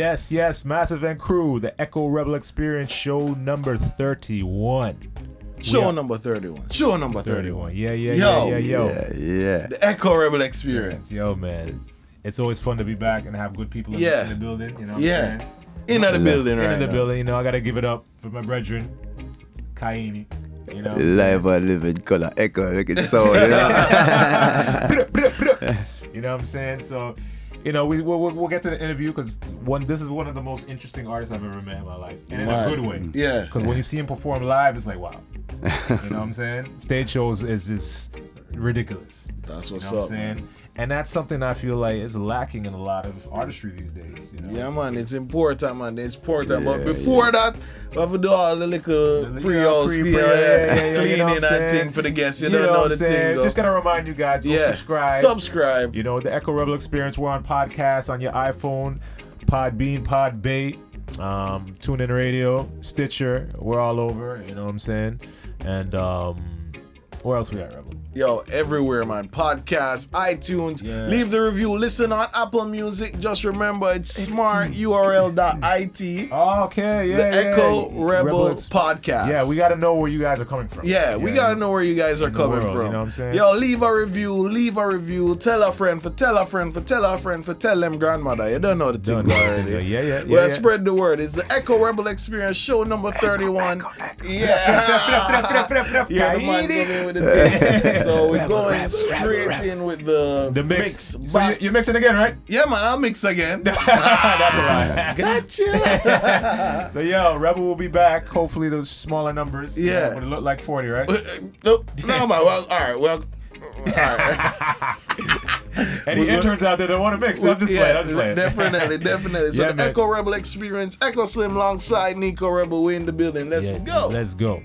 yes, yes, Massive and Crew, the Echo Rebel Experience show number 31. Show are, number 31. Show number 31. 31. Yeah, yeah, yo, yeah, yeah, yo. Yeah, yeah. The Echo Rebel Experience. Yo, man. It's always fun to be back and have good people in, yeah. the, in the building, you know yeah. In the building, right? In the now. building, you know, I got to give it up for my brethren, Ky-enie. You know, live and living color echo, make it sound. You know? you know what I'm saying? So, you know, we we'll, we'll get to the interview because one this is one of the most interesting artists I've ever met in my life, and in a good way. Yeah. Because when you see him perform live, it's like wow. you know what I'm saying? Stage shows is just ridiculous. That's what's you know up, what I'm saying? Man and that's something I feel like is lacking in a lot of artistry these days. You know? Yeah, man, it's important, man. It's important. Yeah, but before yeah. that, we have to do all the little the, pre-house, pre, pre, yeah, cleaning you know and thing for the guests. You, you know, know the thing. Go. Just gotta remind you guys, go subscribe. Subscribe. You know, the Echo Rebel Experience. We're on podcast on your iPhone, Podbean, Podbay, um, TuneIn Radio, Stitcher. We're all over. You know what I'm saying? And um, where else we at, Rebel? Yo, everywhere, man. Podcast, iTunes. Yeah. Leave the review. Listen on Apple Music. Just remember, it's smarturl.it. Okay, yeah. The yeah, Echo yeah. Rebel, Rebel Podcast. Yeah, we got to know where you guys are coming from. Yeah, we got to know where you guys are coming world, from. You know what I'm saying? Yo, leave a review. Leave a review. Tell a friend for tell a friend for tell a friend for tell them grandmother. You don't know the thing already. Yeah, yeah, yeah. Well, spread the word. It's the Echo Rebel Experience show number 31. Echo, echo, yeah. yeah, the man with the. So we're going straight in with the, the mix. mix. So you're mixing again, right? Yeah, man, I'll mix again. That's a lie. Gotcha. so yo, Rebel will be back. Hopefully those smaller numbers. Yeah. Would it look like 40, right? Uh, uh, no, no, man. Well, all right. Well. All right. Any interns out there that want to mix, I'm just yeah, playing. I'm just playing. Definitely, definitely. So yeah, the man. Echo Rebel experience, Echo Slim alongside Nicko Rebel, we in the building. Let's yeah, go. Let's go.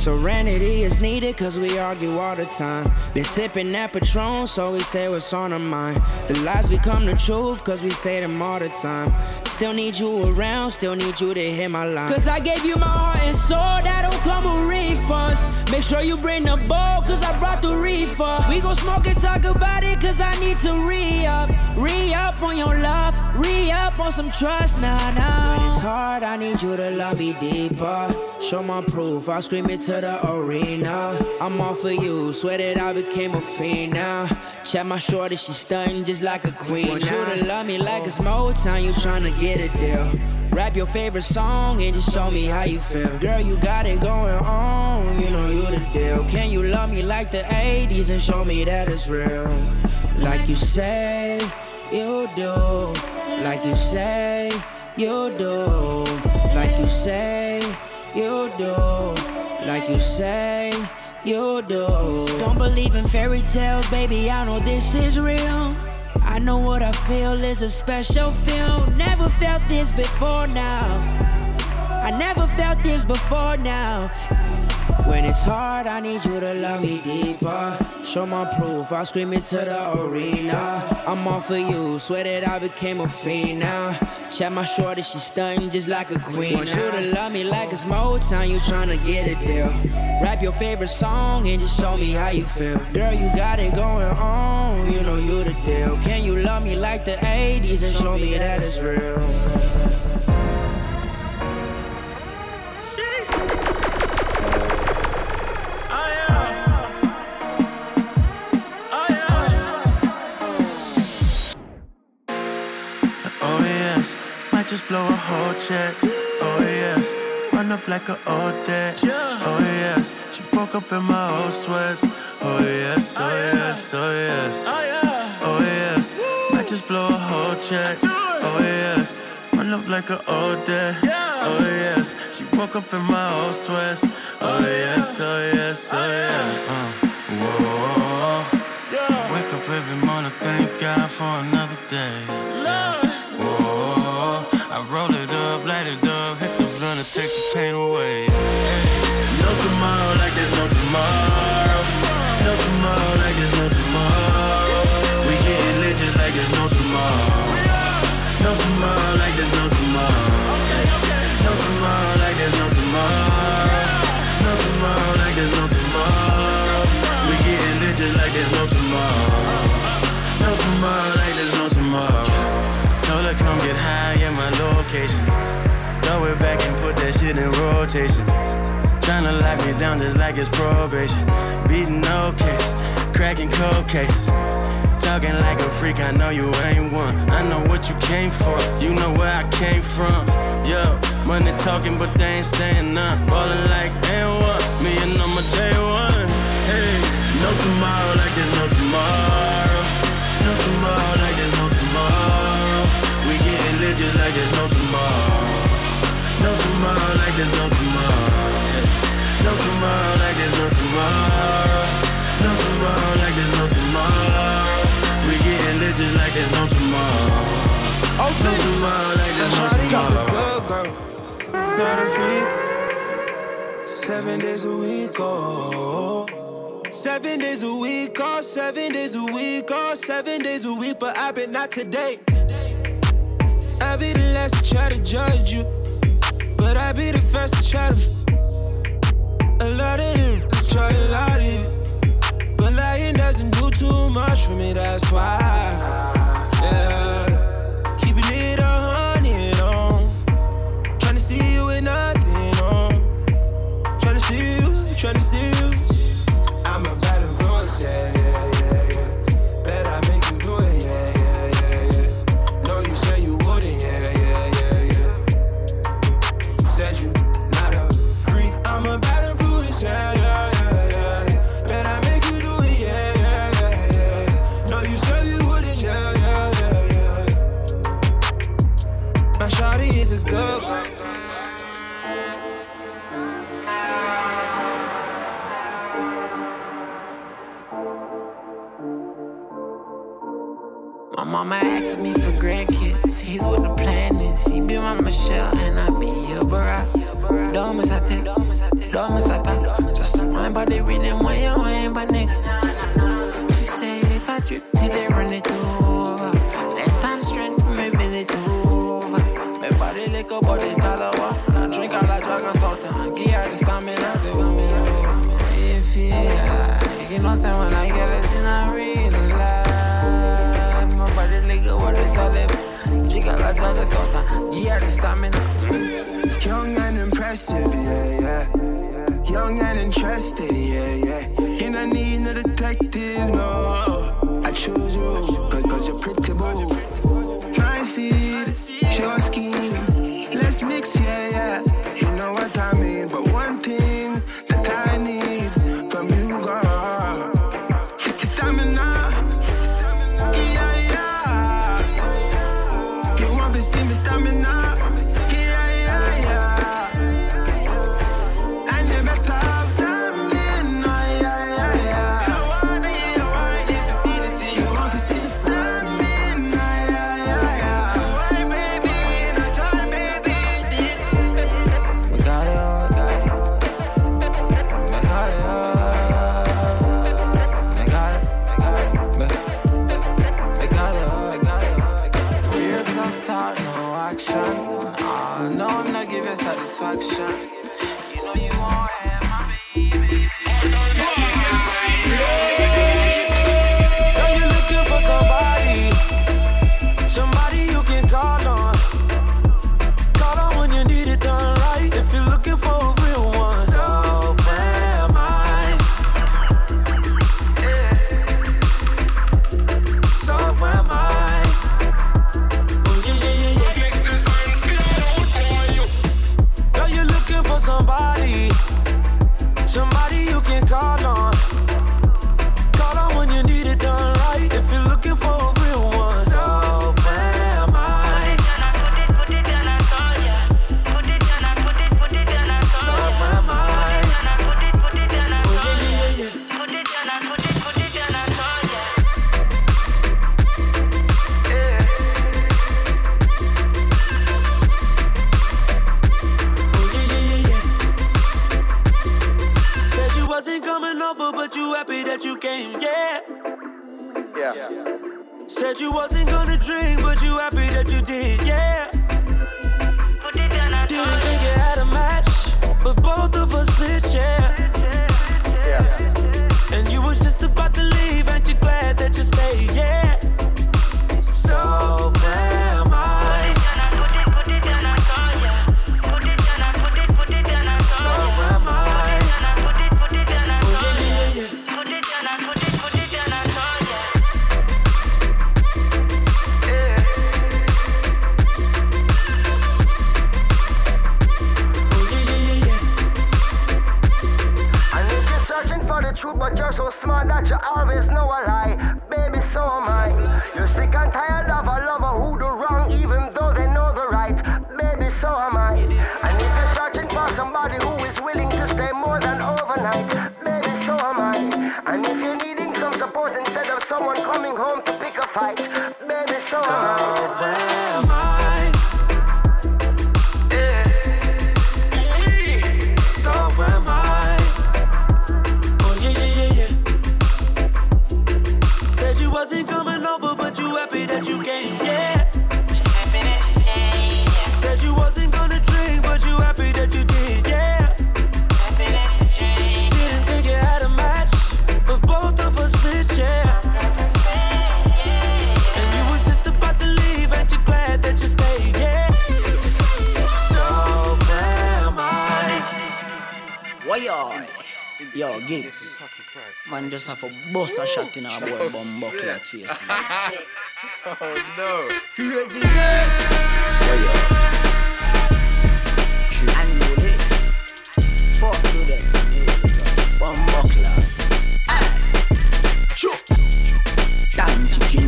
Serenity is needed cause we argue all the time. Been sipping that Patron, so we say what's on our mind. The lies become the truth cause we say them all the time. Still need you around, still need you to hit my line. Cause I gave you my heart and soul, that don't come with refunds. Make sure you bring the bowl cause I brought the refund. We gon' smoke and talk about it cause I need to re up. Re up on your love, re up on some trust, nah, nah. When it's hard, I need you to love me deeper. Show my proof, I'll scream it to the arena. I'm all for you, swear that I became a fiend now. Check my shorty, she stunning just like a queen. Want now. you to love me like it's oh. Motown, you tryna get a deal. Rap your favorite song and just show me how you feel. Girl, you got it going on, you know you the deal. Can you love me like the 80s and show me that it's real? Like you say you do, like you say you do, like you say you do, like you say you do. Don't believe in fairy tales, baby. I know this is real. I know what I feel is a special feel. Never felt this before now. I never felt this before now. When it's hard, I need you to love me deeper. Show my proof, I'll scream it to the arena. I'm all for you, swear that I became a fiend now. Check my shorty, she stunning just like a queen. Want you to love me like it's Motown, you tryna get a deal. Rap your favorite song and just show me how you feel. Girl, you got it going on, you know you the deal. Can you love me like the 80s and show me that it's real? Just blow a whole check. Oh yes, run up like an old debt. Oh yes, she broke up in my old sweats. Oh yes, oh yes, oh yes. Oh yes, might just blow a whole check. Oh yes, run up like an old debt. Oh yes, she broke up in my old sweats. Oh yes, oh yes, oh yes. Uh, whoa. Wake up every morning, thank God for another day. Yeah. Take the pain away. No tomorrow like there's no tomorrow. Tryna lock me down just like it's probation. Beating no case, cracking cold case. Talking like a freak, I know you ain't one. I know what you came for, you know where I came from. Yo, money talking, but they ain't saying none. Ballin' like and what? Me and on my day one. Hey, no tomorrow like there's no tomorrow. No tomorrow like there's no tomorrow. We getting lit just like there's no tomorrow. No tomorrow like there's no tomorrow. No tomorrow like there's no tomorrow. No tomorrow like there's no tomorrow. We getting lit just like there's no tomorrow. Oh, no tomorrow like there's no tomorrow. girl, not a freak. Seven days a week, oh. Seven days a week, oh, seven days a week, oh, seven days a week, but I've been not today. I be the last to try to judge you, but I be the first to try to. A lot of them try to lie to you, but lying doesn't do too much for me, that's why. Yeah. Keeping it a hundred on. Tryna see you with nothing on. Tryna see you, tryna see you. You said you wouldn't, yeah, yeah, yeah, yeah. My shawty is a good. My mama asked me for grandkids. Here's what the plan is. He be my Michelle and I be your Barack. Domas I take, domas I thought. Just wine body reading wine, you wine, but nigga. I till they run it over. Strength, maybe it over. My body. I drink all I to like, I it in real life. My body like a what they call it. Chica la jaga sota, yeah, the stamina. Young and impressive, yeah, yeah. Young and interested, yeah, yeah.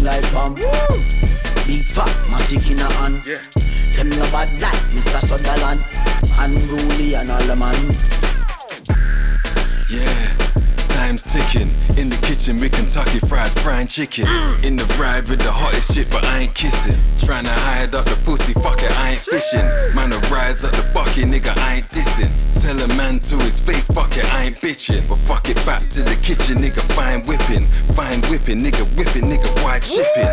Like bomb. Um. Big fat, matic in a hand. Yeah. Them no bad like Mr. Sutherland. Unruly and all the man. Yeah, time's ticking. In the kitchen with Kentucky fried fried chicken. In the ride with the hottest shit, but I ain't kissing. Trying to hide up the pussy, fuck it, I ain't fishing. Man, to rise up the bucket, nigga, I ain't dissing. Tell a man to his face, fuck it, I ain't bitching. But fuck it, back to the kitchen, nigga, fine whipping. Fine whipping, nigga, whipping, nigga, wide shipping.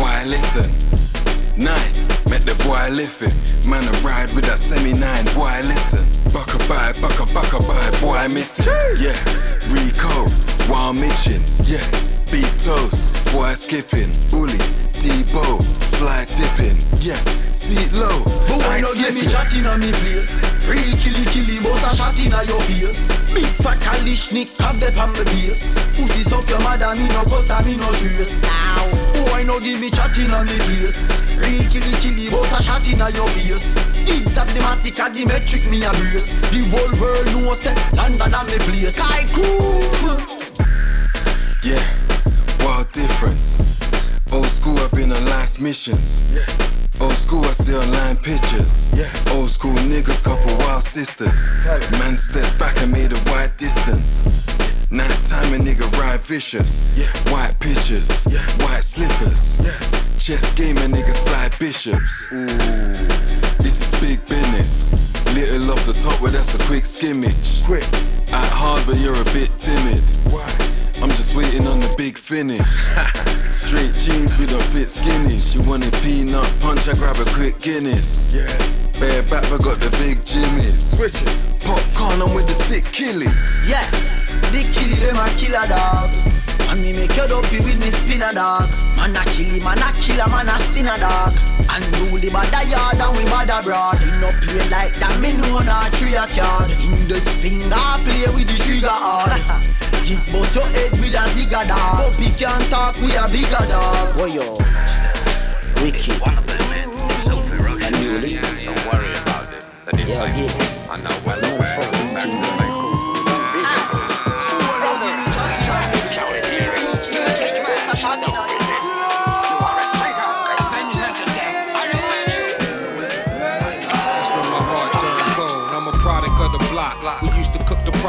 Why listen? Nine, met the boy living. Man, a ride with that semi nine, boy I listen. Bucka bye, bucka bucka bye, boy missing. Yeah, Rico, while mitching. Yeah, big toast, boy skipping. Uli, Debo, fly tipping. Yeah, seat low. But why not give me slipping. chat in me place? Real killy killy boss a shot in your face. Big fat Kalishnik have the on the base. Pussy suck your mother, me no cuss and me no trace. Now, why not give me chat in me place? Real killy killy boss a shot in your face. Gigs of the matic and the metric me a brace. The whole world know say London a me place. Kai cool. Yeah, wild difference. Old school, I've been on last missions. Yeah. Old school, I see online pictures. Old school niggas, couple wild sisters. Man stepped back and made a wide distance. Night time, a nigga ride vicious. White pictures, white slippers. Chess game, a nigga slide bishops. This is big business. Little off the top, well, that's a quick skimmage. Quick. At hard, but you're a bit timid. Why? I'm just waiting on the big finish. Straight jeans, we don't fit skinny. She wanted peanut punch, I grab a quick Guinness. Yeah. Bare back, but got the big jimmies. Switch it. Popcorn, I'm with the sick killies. Yeah, the killie them a killer dog. And me make you dopey with me spinner dog. Man a killie, man a killer, man a sinner dog. And rule the bad yard and we bad abroad. We no play like that, me know that tree a card. Index finger play with the trigger hard. Kids bust your head with a zigga dog. Puppy can't talk, we a bigger dog. Boy yo, wicked. One of them is so ferocious. And you. Don't worry about it. That is Yeah, like, yes.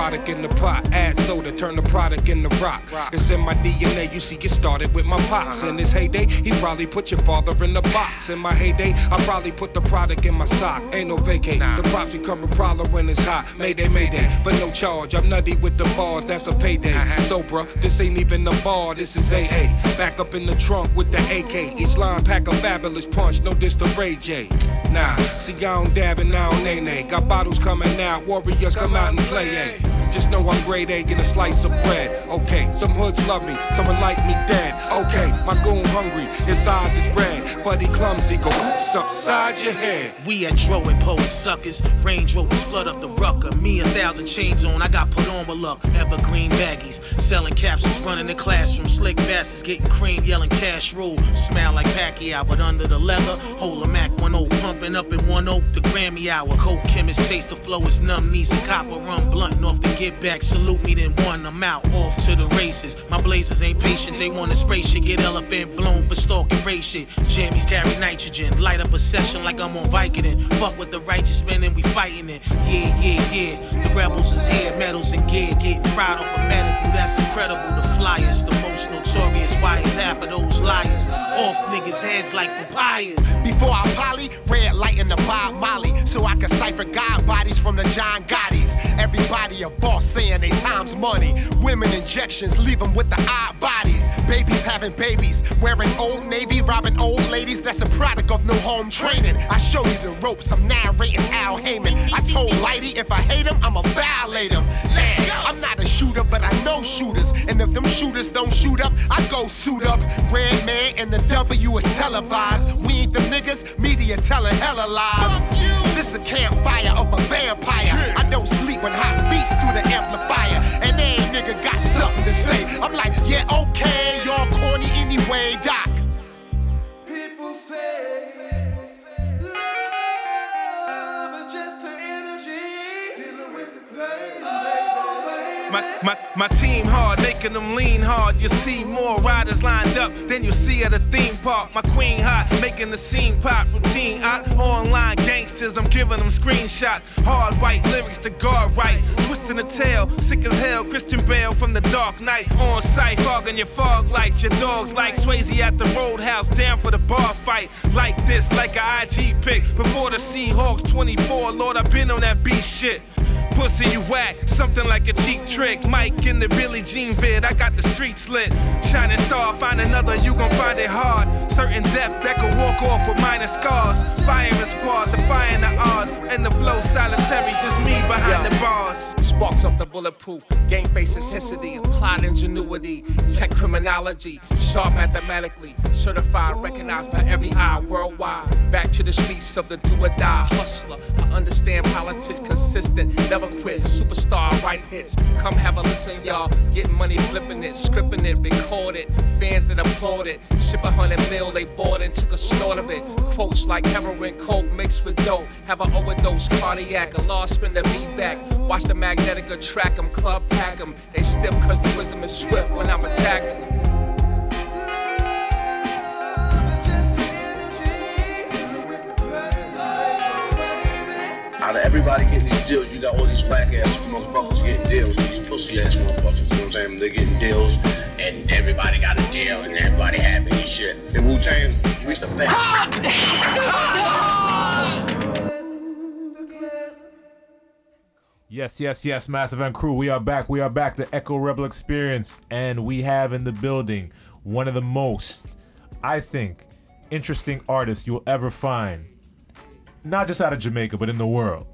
Product in the pot, add soda, turn the product into rock. It's in my DNA. You see, it started with my pops. In his heyday, he probably put your father in the box. In my heyday, I probably put the product in my sock. Ain't no vacate. The props become a problem when it's hot. Mayday, mayday, but no charge. I'm nutty with the bars. That's a payday. So, bruh, this ain't even a bar. This is AA. Back up in the trunk with the AK. Each line pack a fabulous punch. No diss to Ray J. Nah, see, I don't dab and I don't nay nay. Got bottles coming out, warriors come out and play, eh? Just know I'm grade A, get a slice of bread. Okay, some hoods love me, someone like me dead. Okay, my goon hungry, his eyes is red. He clumsy, go oops upside your head. We at Dro and Poet Suckers. Range Rovers flood up the rucker. Me a thousand chains on, I got put on with luck. Evergreen baggies, selling capsules, running the classroom. Slick bastards getting cream, yelling cash rule. Smell like Pacquiao, but under the leather. Hold a Mac 1 pumping up in one oak, the Grammy hour. Coke chemist, taste the flow, is numb knees and copper rum blunt off the get back. Salute me, then one, I'm out, off to the races. My blazers ain't patient, they want spray shit, get elephant blown for stalking race shit. Jammies carry nitrogen, light up a session like I'm on Vicodin. Fuck with the righteous men and we fighting it. Yeah, yeah, yeah. The rebels is here, medals and gear, getting fried off a medical, that's incredible. The flyers, the most no Cause half of those liars off niggas' heads like papayas. Before I poly, red light in the Bob Molly, so I can cipher God bodies from the John Gotti's. Everybody a boss saying they time's money. Women injections leave them with the odd bodies. Babies having babies, wearing old navy, robbing old ladies. That's a product of no home training. I show you the ropes, I'm narrating Al Heyman. I told Lighty if I hate him, I'ma violate him. Man, I'm not a shooter, but I know shooters. And if them shooters don't shoot up, I go suit up. Red man and the W is televised. We ain't the niggas, media telling hella lies. This a campfire of a vampire. I don't sleep when hot beats through the amplifier. And every nigga got something to say. I'm like, yeah, okay, y'all corny anyway, My, my, my team hard, making them lean hard. You see more riders lined up than you see at a theme park. My queen hot, making the scene pop. Routine out, online gangsters, I'm giving them screenshots. Hard white lyrics to guard right. Twisting the tail, sick as hell. Christian Bale from the dark night. On site, fogging your fog lights. Your dogs like Swayze at the roadhouse, down for the bar fight. Like this, like a IG pick. Before the Seahawks 24, Lord, I've been on that beat shit. Pussy, you whack, something like a cheap trick. Mike in the Billie Jean vid, I got the streets lit. Shining star, find another, you gon' find it hard. Certain depth that can walk off with minor scars. Firing squad, defying the odds. And the flow solitary, just me behind the bars. Sparks up the bulletproof, game face intensity, applied ingenuity, tech criminology, sharp mathematically, certified, recognized by every eye worldwide. Back to the streets of the do or die hustler. I understand politics consistent, never quit. Superstar, write hits. Come have a listen, y'all. Getting money, flipping it, scripting it, record it. Fans that applaud it. Ship a hundred mil, they bought and took a snort of it. Quotes like heroin, coke mixed with dope. Have an overdose, cardiac, a lost spin the beat back. Watch the magnetic track 'em, club pack 'em. They stiff cause the wisdom is swift when I'm attacking Out of everybody getting these deals, you got all these whack ass motherfuckers getting deals. These pussy ass motherfuckers, you know what I'm saying? They're getting deals, and everybody got a deal, and everybody happy and shit. In Wu Tang, we the best. Yes, yes, yes, Massive and crew. We are back. We are back. The Echo Rebel Experience, and we have in the building one of the most, I think, interesting artists you'll ever find, not just out of Jamaica, but in the world.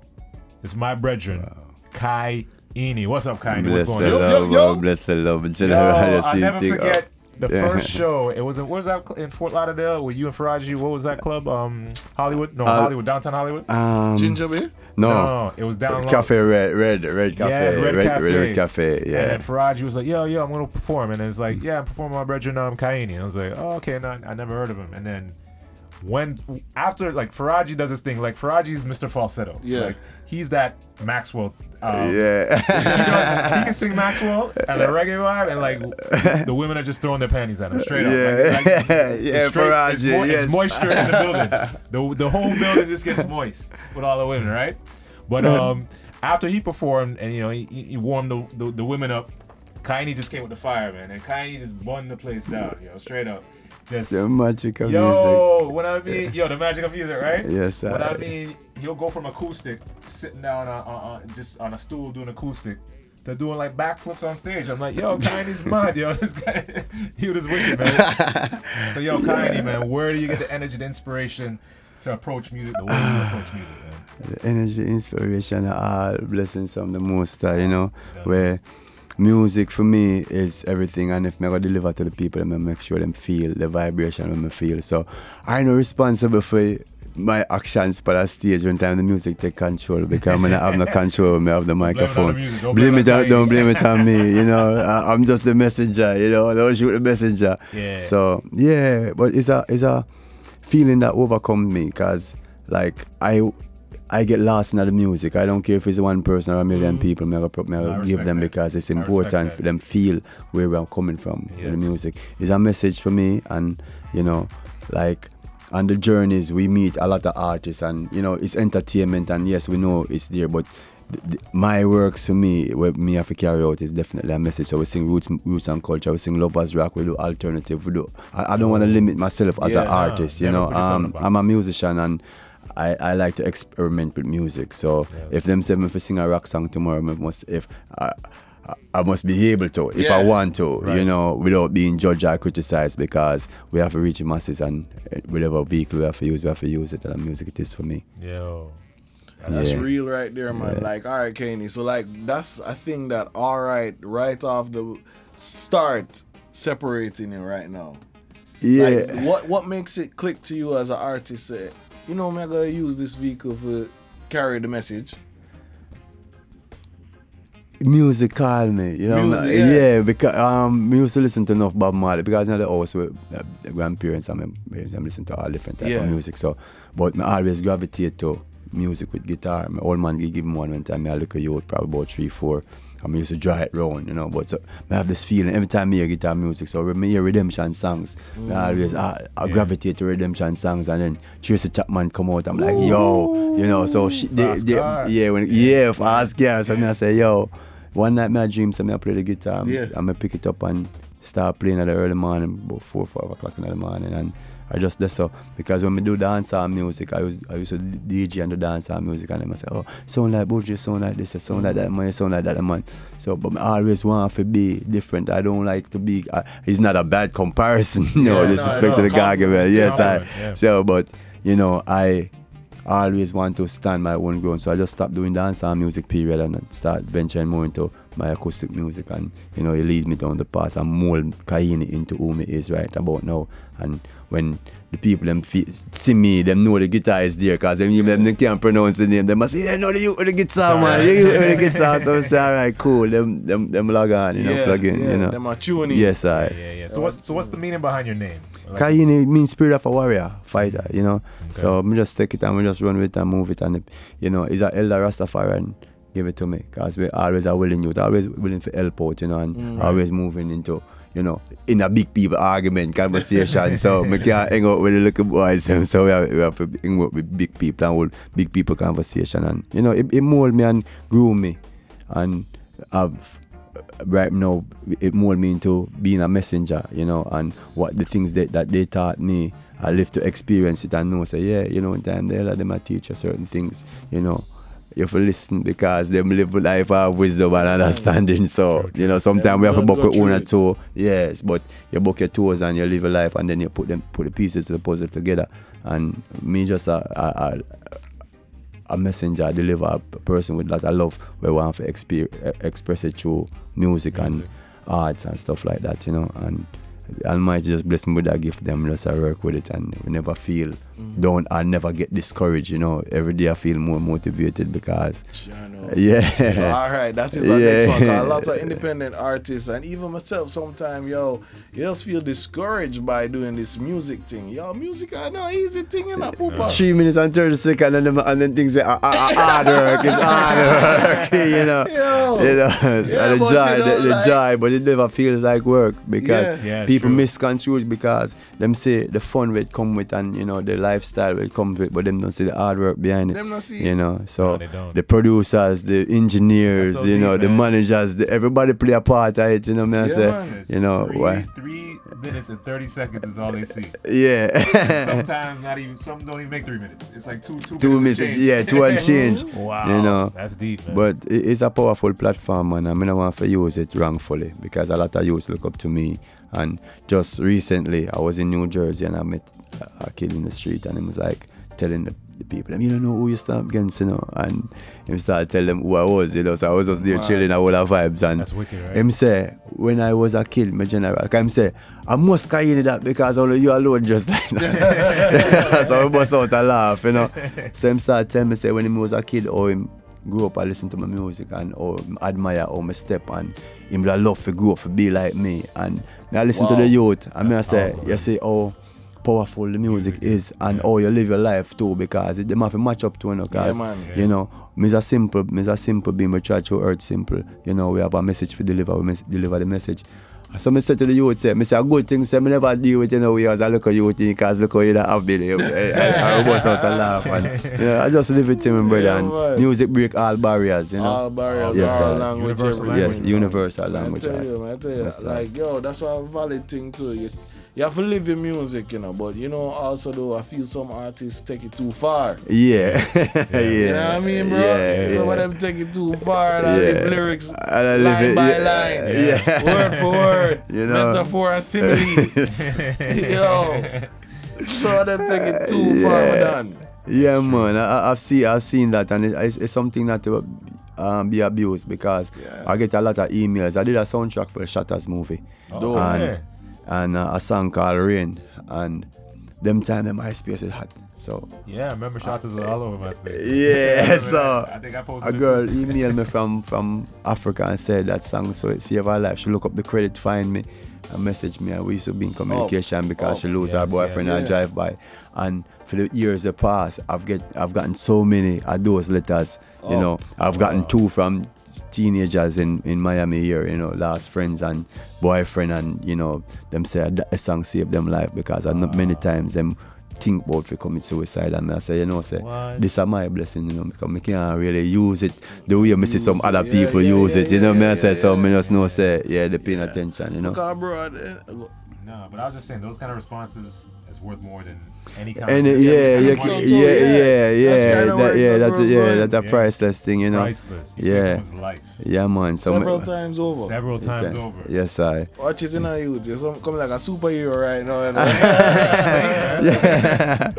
It's my brethren, Kai Eni. What's up, Ky-enie? What's going the on? love, oh, bless the love. General Yo, I Hennessy never thing. forget the Yeah. first show. It was a, what was that in Fort Lauderdale with you and Faraji? What was that club? Um, Hollywood? No, Uh, Hollywood, downtown Hollywood. Um, Ginger beer? No. No, it was down low. Cafe Red, Red, Red Cafe. Yeah, Red, Red, Cafe. Red, Red Cafe, And yeah. then Faraji was like, "Yo, yo, I'm gonna perform," and it's like, "Yeah, I'm performing my brethren um Ky-enie." And I was like, "Oh, okay." No, I never heard of him. And then when after like Faraji does this thing, like Faraji's Mr. Falsetto. Yeah. like, he's that Maxwell. Um, Yeah. he, does- he can sing Maxwell and a reggae vibe, and like the women are just throwing their panties at him straight up. Yeah. Like, like, Yeah, it's straight- it's, Faraji, mo- it's moisture in the building. The, the whole building just gets moist with all the women, right? But um, after he performed and you know he, he warmed the, the, the women up, Ky-enie just came with the fire, man, and Ky-enie just burned the place down, yo, straight up. Just The magic of yo, when I mean yo, the magic of music, right? Yes, When I I- mean he'll go from acoustic, sitting down on, on, on just on a stool doing acoustic. To doing like backflips on stage, I'm like, yo, Ky-enie's mad, yo. This guy, he was wicked, man. so, yo, Ky-enie, man, where do you get the energy, the inspiration to approach music the way you ah. approach music, man? the energy, inspiration, are all blessings from the Most High, you know, where music for me is everything, and if me go deliver to the people, I make sure them feel the vibration when me feel. So I'm not responsible for my actions for that stage when time the music take control because I have no control. Me have the microphone blame it the don't blame it on on, don't blame it on me. You know, I, I'm just the messenger. You know, don't shoot the messenger. Yeah. So yeah, but it's a it's a feeling that overcomes me because like I I get lost in the music. I don't care if it's one person or a million people. Me, I go me I give them that. because it's important for them feel where I'm coming from with the music. It's a message for me, and you know, like on the journeys we meet a lot of artists, and you know, it's entertainment, and yes, we know it's there, but th- th- my works for me, what me have to carry out is definitely a message. So we sing roots, roots and culture. We sing lovers rock. We do alternative. We do. I, I don't want to limit myself as Yeah, an nah, artist. You know, put yourself in a um. I'm a musician and. I, I like to experiment with music. So if them say me if sing a rock song tomorrow, me must if I, I- I must be able to if I want to, you know, without being judged or criticized because we have to reach masses and uh, whatever vehicle we have to use, we have to use it. And music it is for me. Yeah. That's Yeah. real right there, man. Yeah. Like, all right, Ky-enie. So, like, that's a thing that, all right, right off the start, separating you right now. Yeah. Like, what what makes it click to you as an artist? You know, me I gotta use this vehicle for carry the message. music call me, you know. Music, yeah. yeah. because um, me used to listen to enough Bob Marley because in the house with uh, grandparents and my parents, I'm listening to all different type Yeah. of music. So, but me always gravitate to music with guitar. My old man give him one one time. Me I look at you probably about three, four. Me used to draw it round, you know. But so, I have this feeling every time I hear guitar music. So when me hear redemption songs, Mm. always I, I Yeah. gravitate to redemption songs. And then Tracy Chapman come out. I'm like, yo, you know. So she, they, they, yeah, when yeah, fast car. So me I say, yo. One night, I dream, so I play the guitar. Yeah. I'm gonna pick it up and start playing at the early morning, about four, five o'clock in the morning, and I just that's so because when we do dancehall music, I was I used to DJ and do dancehall music, and them I say, oh, sound like Buju, sound like this, sound like that, man, sound like that, man. So, but I always want to be different. I don't like to be. Uh, it's not a bad comparison, no Yeah, no, disrespect it's to the guy. Yes, I. Yeah. So, but you know, I always want to stand my own ground. So I just stopped doing dancehall music period and start venturing more into my acoustic music and you know, it lead me down the path and mold Ky-enie into who me is right about now. And when the people them feel, see me, them know the guitar is there because them even them can't pronounce the name. They must say, they know the you with the guitar, man. You with the guitar. So I say, all right, cool. Them, them, them log on, you know, Yeah, plug in, yeah, you know. them are tuning. Yes, I. Yeah, yeah. yeah. So what's so what's the meaning behind your name? Like, Ky-enie means spirit of a warrior, fighter, you know. So me just take it and we just run with it and move it and it, you know, is a elder Rastafarian give it to me because we always are willing youth, always willing to help out, you know, and Mm. always moving into, you know, in a big people argument conversation. so me can't hang out with the little boys them. So we have, we have to hang out with big people and hold big people conversation and you know, it, it mold me and grew me and I've right now it mold me into being a messenger, you know, and what the things that, that they taught me, I live to experience it and know say, yeah, you know, in time they let them a teach you certain things, you know. You have to listen because them live a life of wisdom and understanding. So, you know, sometimes we have to Go- buck go your own through or two. Yes, but you buck your toes and you live a life and then you put them put the pieces of the puzzle together. And me just a, a, a a messenger, I deliver a person with that I love where want to exper- express it through music, and arts and stuff like that, you know. And Almighty just bless me with that gift, them just I work with it and we never feel Mm. down I never get discouraged, you know. Every day I feel more motivated because I know. Yeah. So, all right, that is our Yeah. next one. 'cause A lot of independent artists and even myself, sometimes, yo, you just feel discouraged by doing this music thing. Yo, music, I know, easy thing, you know, poopa. Three minutes and thirty seconds, and then and then things say ah, ah, ah, hard work, it's hard work, you know, Yo. you know, Yeah, and the but joy, you know, the, the like- joy, but it never feels like work because Yeah. Yeah, people true. misconstrue it because them say the fun will come with and you know the lifestyle will come with, but them don't see the hard work behind it. Them not see you know, so No, the producers, the engineers, you know, deep, the man. managers, the, everybody play a part of it. You know, me I Yeah, say, man. you know, three, why? three minutes and thirty seconds is all they see. Yeah. Sometimes not even some don't even make three minutes. It's like two two, two minutes. minutes, and yeah, two and change. wow, You know, that's deep, man. But it- it's a powerful platform, and I mean, I want to use it wrongfully because a lot of youths look up to me. And just recently, I was in New Jersey and I met a- a kid in the street, and he was like telling the, the people, "You don't know who you stand up against, you know." And him started telling them who I was, you know. So I was just there Wow. chilling, all the vibes, and That's wicked, right? him say, when I was a kid, my general, him say, I must carry in that because only you alone just like that. so I bust out a laugh, you know. So him start telling me, say, when he was a kid, or him grew up, I listen to my music and or admire how my step and him would love to grow up to be like me. And I listen to the youth, and me I say, powerful, you see how powerful the music, is and how you live your life too because it them have to match up to you know, cause man. you know Me's a simple, me's a simple being. We try to earth simple. You know, we have a message to deliver. We mes- deliver the message. So I said to the youth, say, I say a good thing, say, I never deal with you know, we as I look at you think, because look how you have been. Eh, eh, I, I, I bust out a laugh. And, you know, I just live with him, brother. Yeah, and man. music break all barriers, you know. All barriers, yes, all sir. language, Universal everything. Yes, universal I language. tell you, man, I tell you, Yes, sir. like, yo, that's a valid thing too. You, you have to live in music, you know, but you know, also though, I feel some artists take it too far. Yeah. yeah. You know what I mean, bro? Yeah, Some yeah. of them take it too far and I Yeah. live lyrics I live line it- by yeah, line, yeah. word for word, You know. metaphor and simile. yo, some of them take it too far, Yeah. man. Yeah, man. I, I've seen I've seen that, and it, it's, it's something that to um, be abused because I get a lot of emails. I did a soundtrack for the Shutters movie, Oh, and yeah. And uh, a song called Rain, and them time them MySpace is hot. So Yeah, I remember shots was all over my space. yeah, so I think I posted a girl too. emailed me from from Africa and said that song so it saved her life. She look up the credit, find me, and message me. And we used to be in communication because oh, she lose her yes, boyfriend yeah, and yeah. drive by. And for the years that pass, I've get I've gotten so many of those letters. You Oh. know, I've gotten two from teenagers in, in Miami here, you know, last friends and boyfriend and you know, them say a the song saved them life because I know many times them think about to commit suicide and I say, you know, say What? this is my blessing, you know, because I can't really use it the way I see some Use other yeah, people yeah, use yeah, it, you know, yeah, me I yeah, say, so yeah, me just know say, yeah, they paying attention, you know. Because, bro, uh, No, but I was just saying those kind of responses is worth more than any kind And of it- yeah, yeah, so yeah, yeah, yeah. yeah, That's yeah, that, yeah, it that's yeah, man. that's a Yeah. priceless thing, you know. priceless. You Yeah. save life Yeah, man. So me- several times over. several times over. Yes, I. Watch it in a youth. You're some, come like a superhero right now. You know? yeah,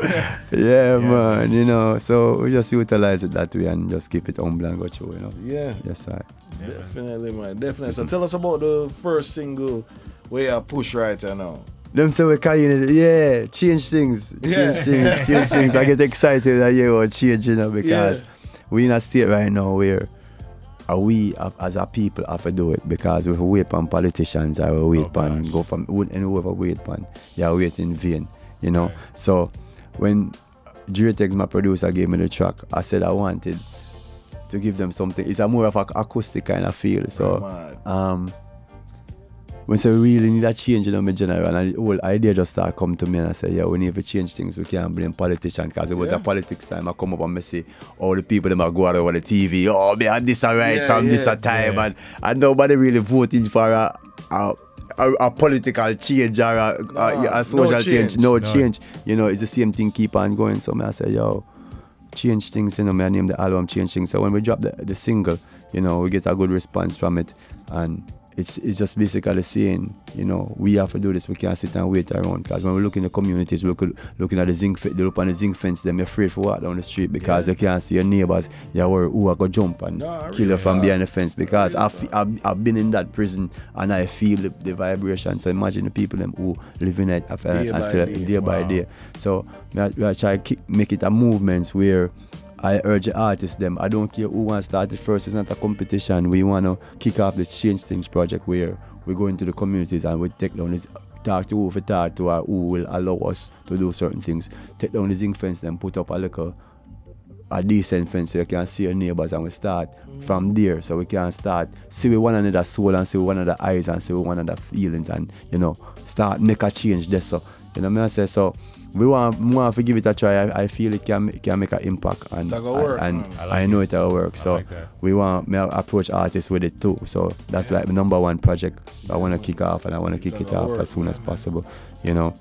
yeah, man. You know, so we just utilize it that way and just keep it humble and go through. You know. yeah, Yes, I. definitely, man. Definitely. So tell us about the first single where you push right now. Them say we carrying it. Yeah, change things. Change Yeah. things. Change things. I get excited that you want change, you know, because Yeah. we in a state right now where we as a people have to do it because we wait on politicians or we wait Oh, on go from and whoever wait on, yeah, wait in vain, you know. So when Juretex, my producer, gave me the track, I said I wanted to give them something. It's a more of a acoustic kind of feel. So um when say we really need a change in my general and the whole idea just start come to me and I say, yeah, we need to change things. We can't blame politicians because it was Yeah. a politics time. I come up and I say, all the people them are go out over the TV, oh man, this a right Yeah, from this yeah. a time Yeah. and, and nobody really voting for a, a a, a political change or a, a, Nah, a social no change. change. No No. change. You know, it's the same thing keep on going. So me I say, yo, change things, you know, me I name the album Change Things. So when we drop the, the single, you know, we get a good response from it. And it's it's just basically saying, you know, we have to do this. We can't sit and wait around. Because when we look in the communities, we look looking at the zinc they look on the zinc fence, them afraid for what down the street because they can't see your neighbors. You're worried who are going to jump and Nah, kill you really, from nah. behind the fence. Because I've, I've, I've been in that prison and I feel the, the vibration. So imagine the people them who live in it Day and by day. day by day. So me I, me I try keep, make it a movement where I urge the artists them. I don't care who wants to start it first. It's not a competition. We want to kick off the Change Things project where we go into the communities and we take down this talk to who we talk to or who will allow us to do certain things. Take down the zinc fence then put up a little a decent fence so you can see your neighbors and we start from there so we can start see with one another soul and see with one another eyes and see with one another feelings and you know start make a change there so you know what I say so we want more to give it a try. I, I feel it can it can make an impact and That go work, and, man. and I I, know it will work I so like we want me approach artists with it too so that's like the number one project. I want to kick off and I want to kick it off work, as soon as possible you know?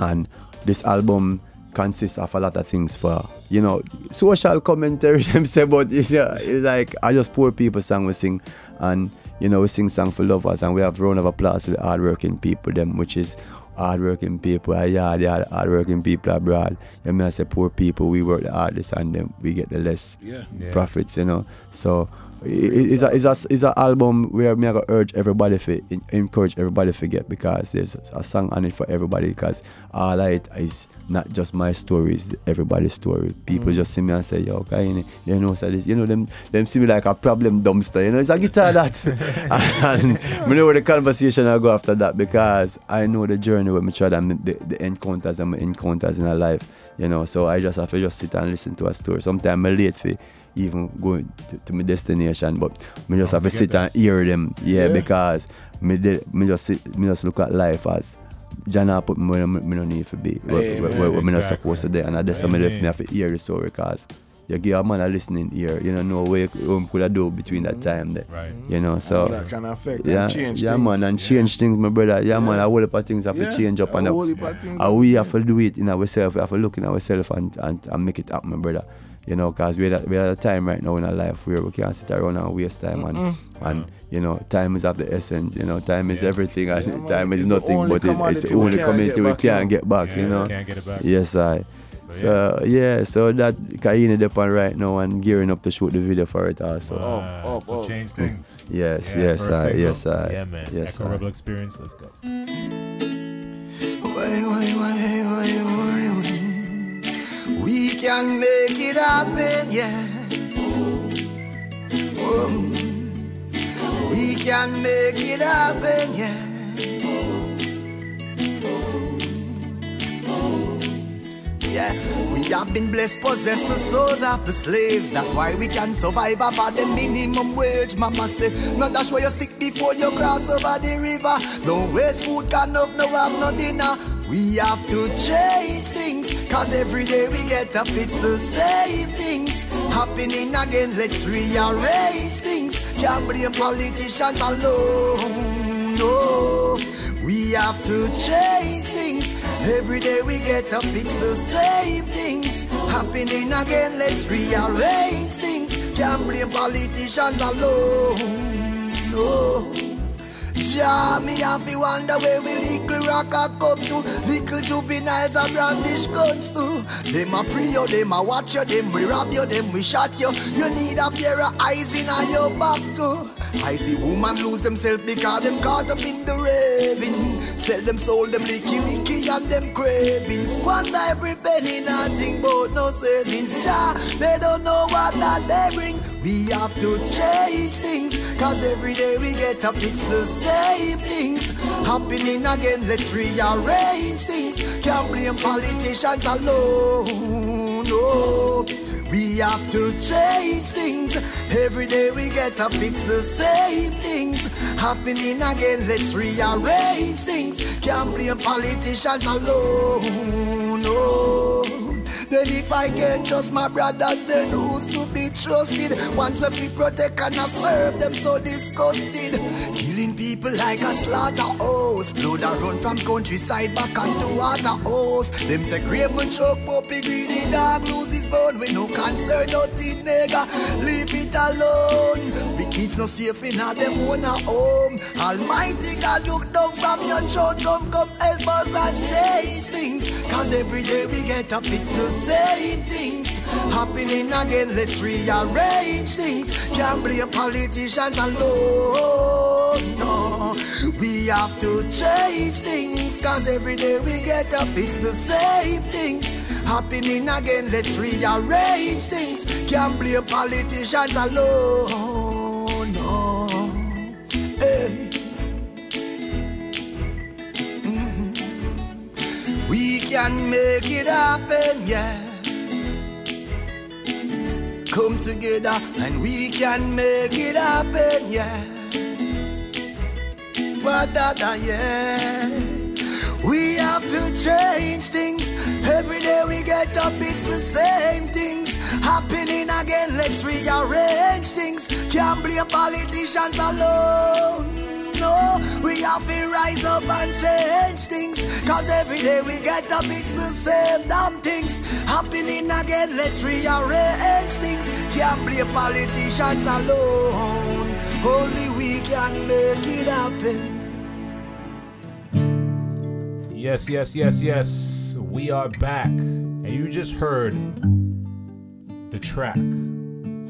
And this album consists of a lot of things for you know social commentary them say but it's, uh, it's like I just poor people song we sing and you know we sing song for lovers and we have round of applause to the hardworking people them which is hardworking people uh, yeah they are hardworking people abroad you know I say poor people we work the hardest and then we get the less Yeah. Yeah. profits you know so it, it- it's a it's a it's a album where me I go urge everybody to encourage everybody to get because there's a song on it for everybody because all of it is not just my story it's everybody's story. People Mm. just see me and say yo guy you know, so this, you know them them see me like a problem dumpster you know it's a guitar that. And me know where the conversation I go after that because I know the journey where me try and the, the encounters and my encounters in a life you know so I just have to just sit and listen to a story. Sometimes I'm late for even go to, to my destination. But me just have to sit there. and hear them, yeah, Yeah. because me, de- me just sit, me just look at life as. John put me where me, me no need to be, where, where, Amen. where, where me not supposed to be, and that's why me left me have to hear the story, cause you give a man a listening ear, you don't know what you what could have do between that mm-hmm. time there, Right. you know. So that can affect and yeah, change yeah, things. man, and change things, my brother. Yeah, man, a whole of things have Yeah, to change up, a and, whole of things and we have to do it in ourselves. We have to look in ourselves and, and, and make it happen, my brother. You know, because we're at, we're at a time right now in our life where we can't sit around and waste time, and Mm-mm. and you know, time is of the essence. You know, time is everything, and Yeah, time is nothing, but it, it's the only can't community we can't get back. Yeah, you know, can't get it back. Yes, I. So, So yeah, so that Kaine Depan right now and gearing up to shoot the video for it also. Uh, so change things. Yes, Yeah, yes, I, yes, I. Yeah, man. Yes, Echo I. Rebel Experience. Let's go. Why, why, why, why, why, why? We can make it happen, yeah. Oh. We can make it happen, yeah. Yeah, we have been blessed, possessed the souls of the slaves. That's why we can survive about the minimum wage. Mama say, not dash where you stick before you cross over the river. Don't waste food, can have no have no dinner. We have to change things, cause every day we get up, it's the same things happening again. Let's rearrange things. Can't blame politicians alone. No, we have to change things. Every day we get up, it's the same things happening again. Let's rearrange things. Can't blame politicians alone. No. Jah, me have to wonder where we little rocker come to. Little juveniles a brandish guns too. Them a pray you, them a watch you, them we rob you, them we shot you. You need a pair of eyes in your back too. I see woman lose themselves because them caught up in the raving. Sell them soul, them licky licky and them craving. Squander every penny, nothing but no savings. Jah, they don't know what that they bring. We have to change things, cause every day we get up, it's the same things happening again. Let's rearrange things. Can't blame politicians alone. No. We have to change things. Every day we get up, it's the same things happening again. Let's rearrange things. Can't blame politicians alone. No. Then if I can't trust my brothers, then who's to be trusted? Once we fi protect and I serve them so disgusted. Killing people like a slaughterhouse. Blood a run from countryside back onto waterhouse. Them say grave and choke puppy greedy dog lose his bone. We no concern nothing nigga. Leave it alone. We kids no safe in a them own a home. Almighty God look down from your throne. Come come help us and change things. Cause every day we get up it's the same things happening again. Let's rearrange things. Can't blame politicians alone. No, we have to change things. Cause every day we get up, it's the same things happening again. Let's rearrange things. Can't blame politicians alone. We can make it happen, yeah. Come together and we can make it happen, yeah. Ba-da-da, yeah. We have to change things. Every day we get up, it's the same things happening again. Let's rearrange things. Can't blame politicians alone. We have to rise up and change things. Cause every day we get up, it's the same damn things happening again. Let's rearrange things. Can't blame politicians alone. Only we can make it happen. Yes, yes, yes, yes. We are back. And you just heard the track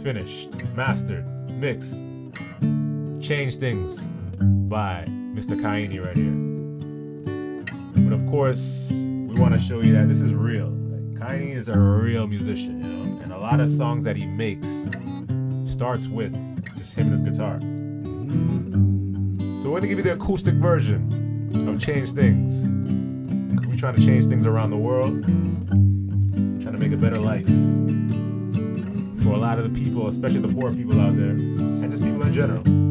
finished, mastered, mixed, Change Things by Mr. Ky-enie right here. But of course, we want to show you that this is real. Like, Ky-enie is a real musician, you know, and a lot of songs that he makes starts with just him and his guitar. So we're gonna give you the acoustic version of Change Things. We're trying to change things around the world, trying to make a better life for a lot of the people, especially the poor people out there, and just people in general.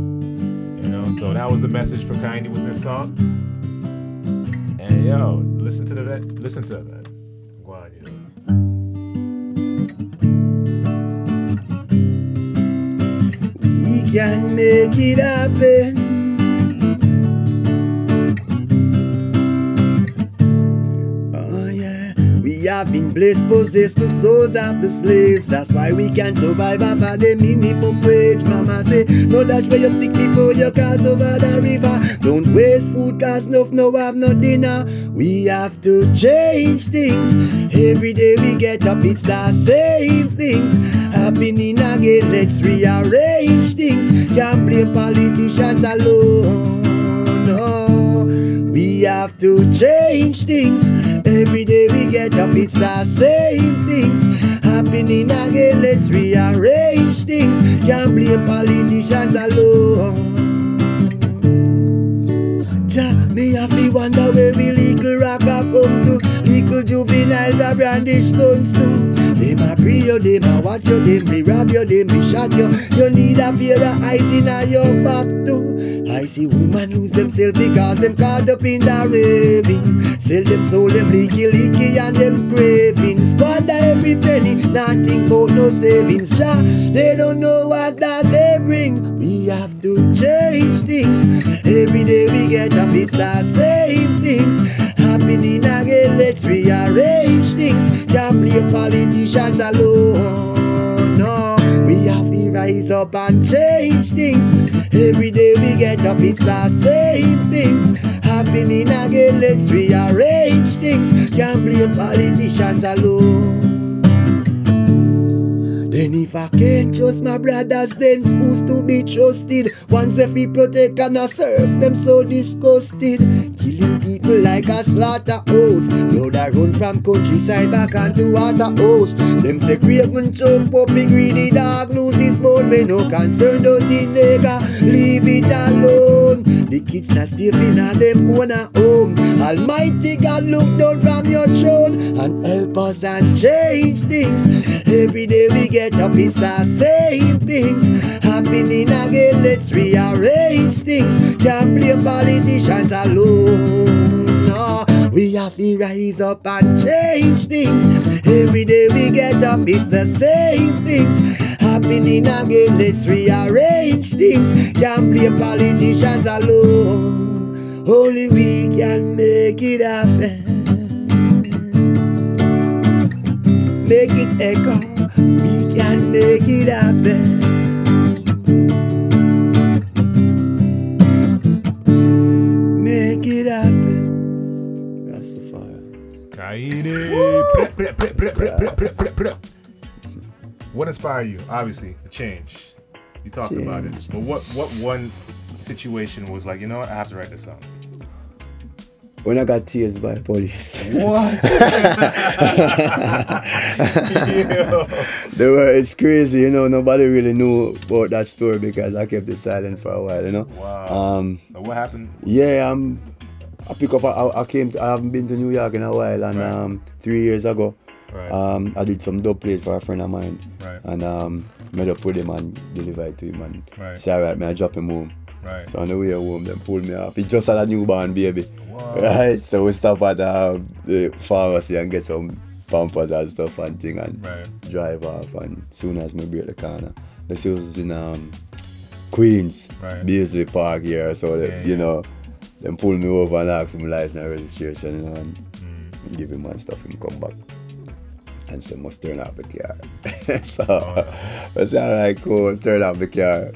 So that was the message for Ky-enie with this song. And yo, listen to that. Listen to that. We can make it happen. Have been blessed, possessed the souls of the slaves. That's why we can survive off of the minimum wage. Mama say, no dash where you stick before you cross over the river. Don't waste food, cause enough no have no dinner. We have to change things. Every day we get up, it's the same things happening again. Let's rearrange things. Can't blame politicians alone. Have to change things. Every day we get up, it's the same things happening again. Let's rearrange things. Can't blame politicians alone. Jah, me have to wonder where we legal rock a come to. Legal juveniles a brandish guns too. Them a pray you, them a watch you, them they rob you, them they shot you. You need a pair of eyes in your back too. I see women lose themselves because them caught up in the raving. Sell them soul, them leaky leaky and them craving. Squander every penny, nothing but no savings. Jah, they don't know what that they bring. We have to change things. Every day we get up, it's the same things happening again. Let's rearrange things. Can't blame politicians alone. Rise up and change things. Every day we get up, it's the same things happening again. Let's rearrange things. Can't blame politicians alone. Then if I can't trust my brothers, then who's to be trusted? Ones we protect and I serve them so disgusted. Killing people like a slaughterhouse. Blood I run from countryside back onto waterhouse. Them say craven choke puppy greedy dog lose his bone. We no concern dirty nigga, leave it alone. The kids not safe in a them own a home. Almighty God look down from your throne and help us and change things. Every day we get up, it's the same things happening again. Let's rearrange things. Can't blame politicians alone. No, we have to rise up and change things. Every day we get up, it's the same things happening again. Let's rearrange things. Can't blame politicians alone. Only we can make it happen. Make it echo. We can make it happen. What inspired you? Obviously, the change. You talked about it. But what what one situation was like, you know what, I have to write this song. When I got tased by police. What? they were it's crazy, you know, nobody really knew about that story because I kept it silent for a while, you know. Wow. Um what happened? Yeah, um I pick up I, I came to, I haven't been to New York in a while and Right. um three years ago. Right. Um I did some dub plate for a friend of mine. Right. And um met up with him and delivered it to him and Right. say alright, man, I drop him home. Right. So on the way home, them pulled me off. He just had a newborn baby. Wow. Right. So we stop at um, the pharmacy and get some pampers and stuff and thing and Right. drive off. And soon as me break the corner, the sales was in um, Queens, Right. Baisley Park here. So Yeah, you yeah. know, them pull me over and ask me license and registration, you know, and Mm. give him my stuff and come back. And so must turn off the car. so Oh, I said, alright, cool, turn off the car.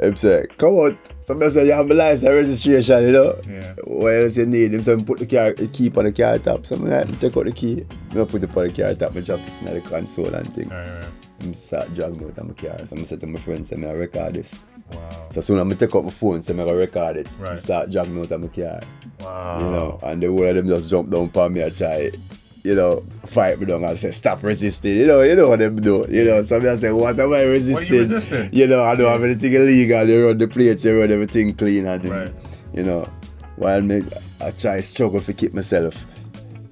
Him say, come out. Somebody say you have a license and registration, you know. Yeah. What else you need? Him say put the car the key on the car top. So I take out the key. I put it on the car top, I drop it in the console and thing. Him start drag me out of my car. So I say to my friend, say I record this. Wow. So soon as I take out my phone, say me I go record it. Right. start drag me out of my car. Wow. You know, and the whole of them just jump down upon me and try, you know, fight me down and say, stop resisting. You know, you know what them do. You know, some I say, what am I resisting? resisting? You know, I don't have anything illegal. You run the plates, you run everything clean and Right. you know, while me I try struggle to keep myself.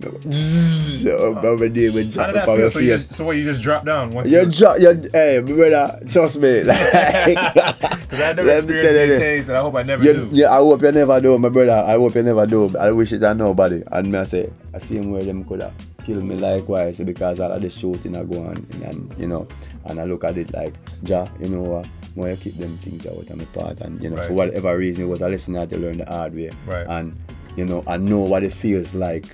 Oh, my name and How drop up on feel? your So you face. just so what? You just dropped down once. You drop, you, hey, brother, trust me. Like, Because I never let me tell you experienced taste, and I hope I never you, do. Yeah, I hope you never do, my brother. I hope you never do. I wish it on nobody. And me I say, I see him where them could have killed me likewise because all of the shooting I go on and, and you know, and I look at it like, Jah, you know what? Why you keep them things out of my part and you know, Right. for whatever reason it was a lesson I had to learn the hard way. Right. And you know, I know what it feels like,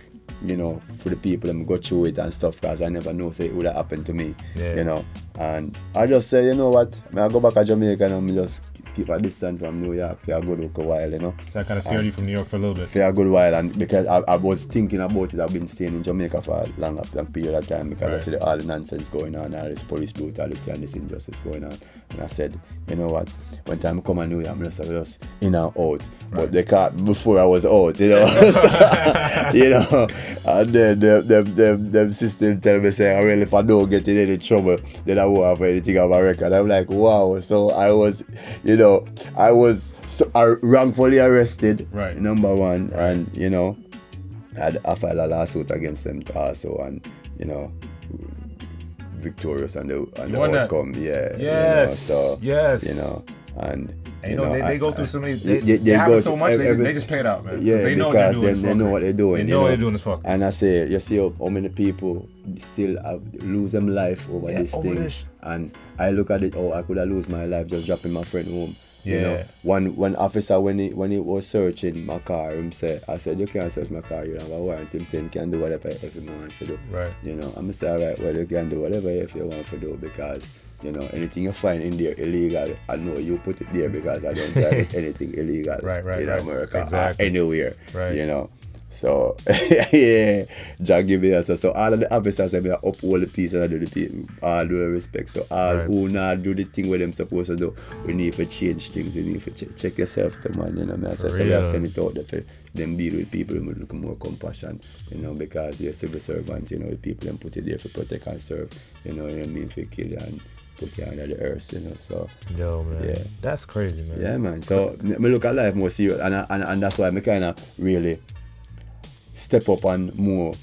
you know, for the people that go through it and stuff because I never know say it would have happened to me. Yeah. You know. And I just say, you know what, I go back to Jamaica and I'm just keep a distance from New York for a good look a while, you know. So that kind of scared And- you from New York for a little bit. for a good while and because I, I was thinking about it I've been staying in Jamaica for a long, long period of time because I see all the nonsense going on all this police brutality and this injustice going on and I said you know what when time come I New I'm just, just in and out. But they can't before I was out you know? So, you know? And then them, them, them, them system tell me say well if I don't get in any trouble then I won't have anything on my record. I'm like wow. So I was you know I was so, uh, wrongfully arrested Right. number one. And you know I, I filed a lawsuit against them also and you know victorious and the, and the outcome. Yeah you know, Yes, so yes. you know and you know, they, I- they go through so many. they- They, they they, have it so much. They, every- they just pay it out, man. yeah, they know what because they're doing. they, know what they're doing. They you know what they're doing is fuck. And I say, you see how, many people still have, lose them life over Yeah, this over thing. this. And I look at it, oh, I could have lose my life just dropping my friend home. You know, Yeah. one one officer when he when he was searching my car, him say, I said, you can't search my car, you have a warrant. Him saying, you can do whatever if you want to do. Right. You know, I'ma say, all right, well, you can do whatever if you want to do because you know anything you find in there illegal, I know you put it there because I don't drive anything illegal Right, right, in right. America Exactly. anywhere. Right. You know. So yeah, Jack give me answer. So all of the officers I uphold the peace and I do the pe- all do the respect. So all Right. who not do the thing where them supposed to do, we need to change things. We need to check, check yourself, the man. You know, me I say For so we real. send it out there for them deal with people with look more compassion. You know, because you're civil servants. You know, the people them put it there for protect and serve. You know, you know what I mean for kill you and put you under the earth. You know, so Yo, man. yeah. That's crazy, man. Yeah, man. So me look at life more serious, and and, and that's why me kind of really step up and more.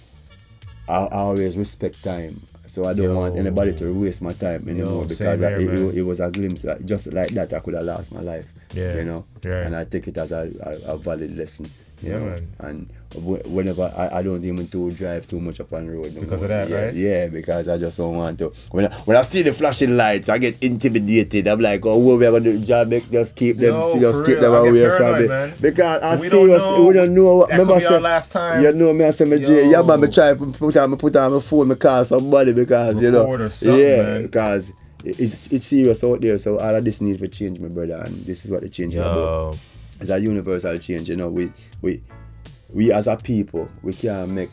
I, I always respect time, so I don't Yo. want anybody to waste my time anymore because same I- it, it, was a glimpse, like, just like that, I could have lost my life. Yeah, you know. yeah. And I take it as a, a, a valid lesson. You Yeah, know, man. and whenever I, I don't even to drive too much up on the road no Because more. of that, yeah, right? Yeah, because I just don't want to. When I, when I see the flashing lights, I get intimidated. I'm like, oh, what we are gonna do? Job, make just keep them, Yo, just keep real, them away from me. Because I We see don't know. we don't know. That Remember, be I say- last time. You know me, I say, me, J- Yo. yeah, man, me try to put on, me put on my phone, me call somebody because you know, Record or something, yeah, man. because it's it's serious out there. So all of this need for change, my brother, and this is what the change is about. It's a universal change. You know, we we we as a people, we can't make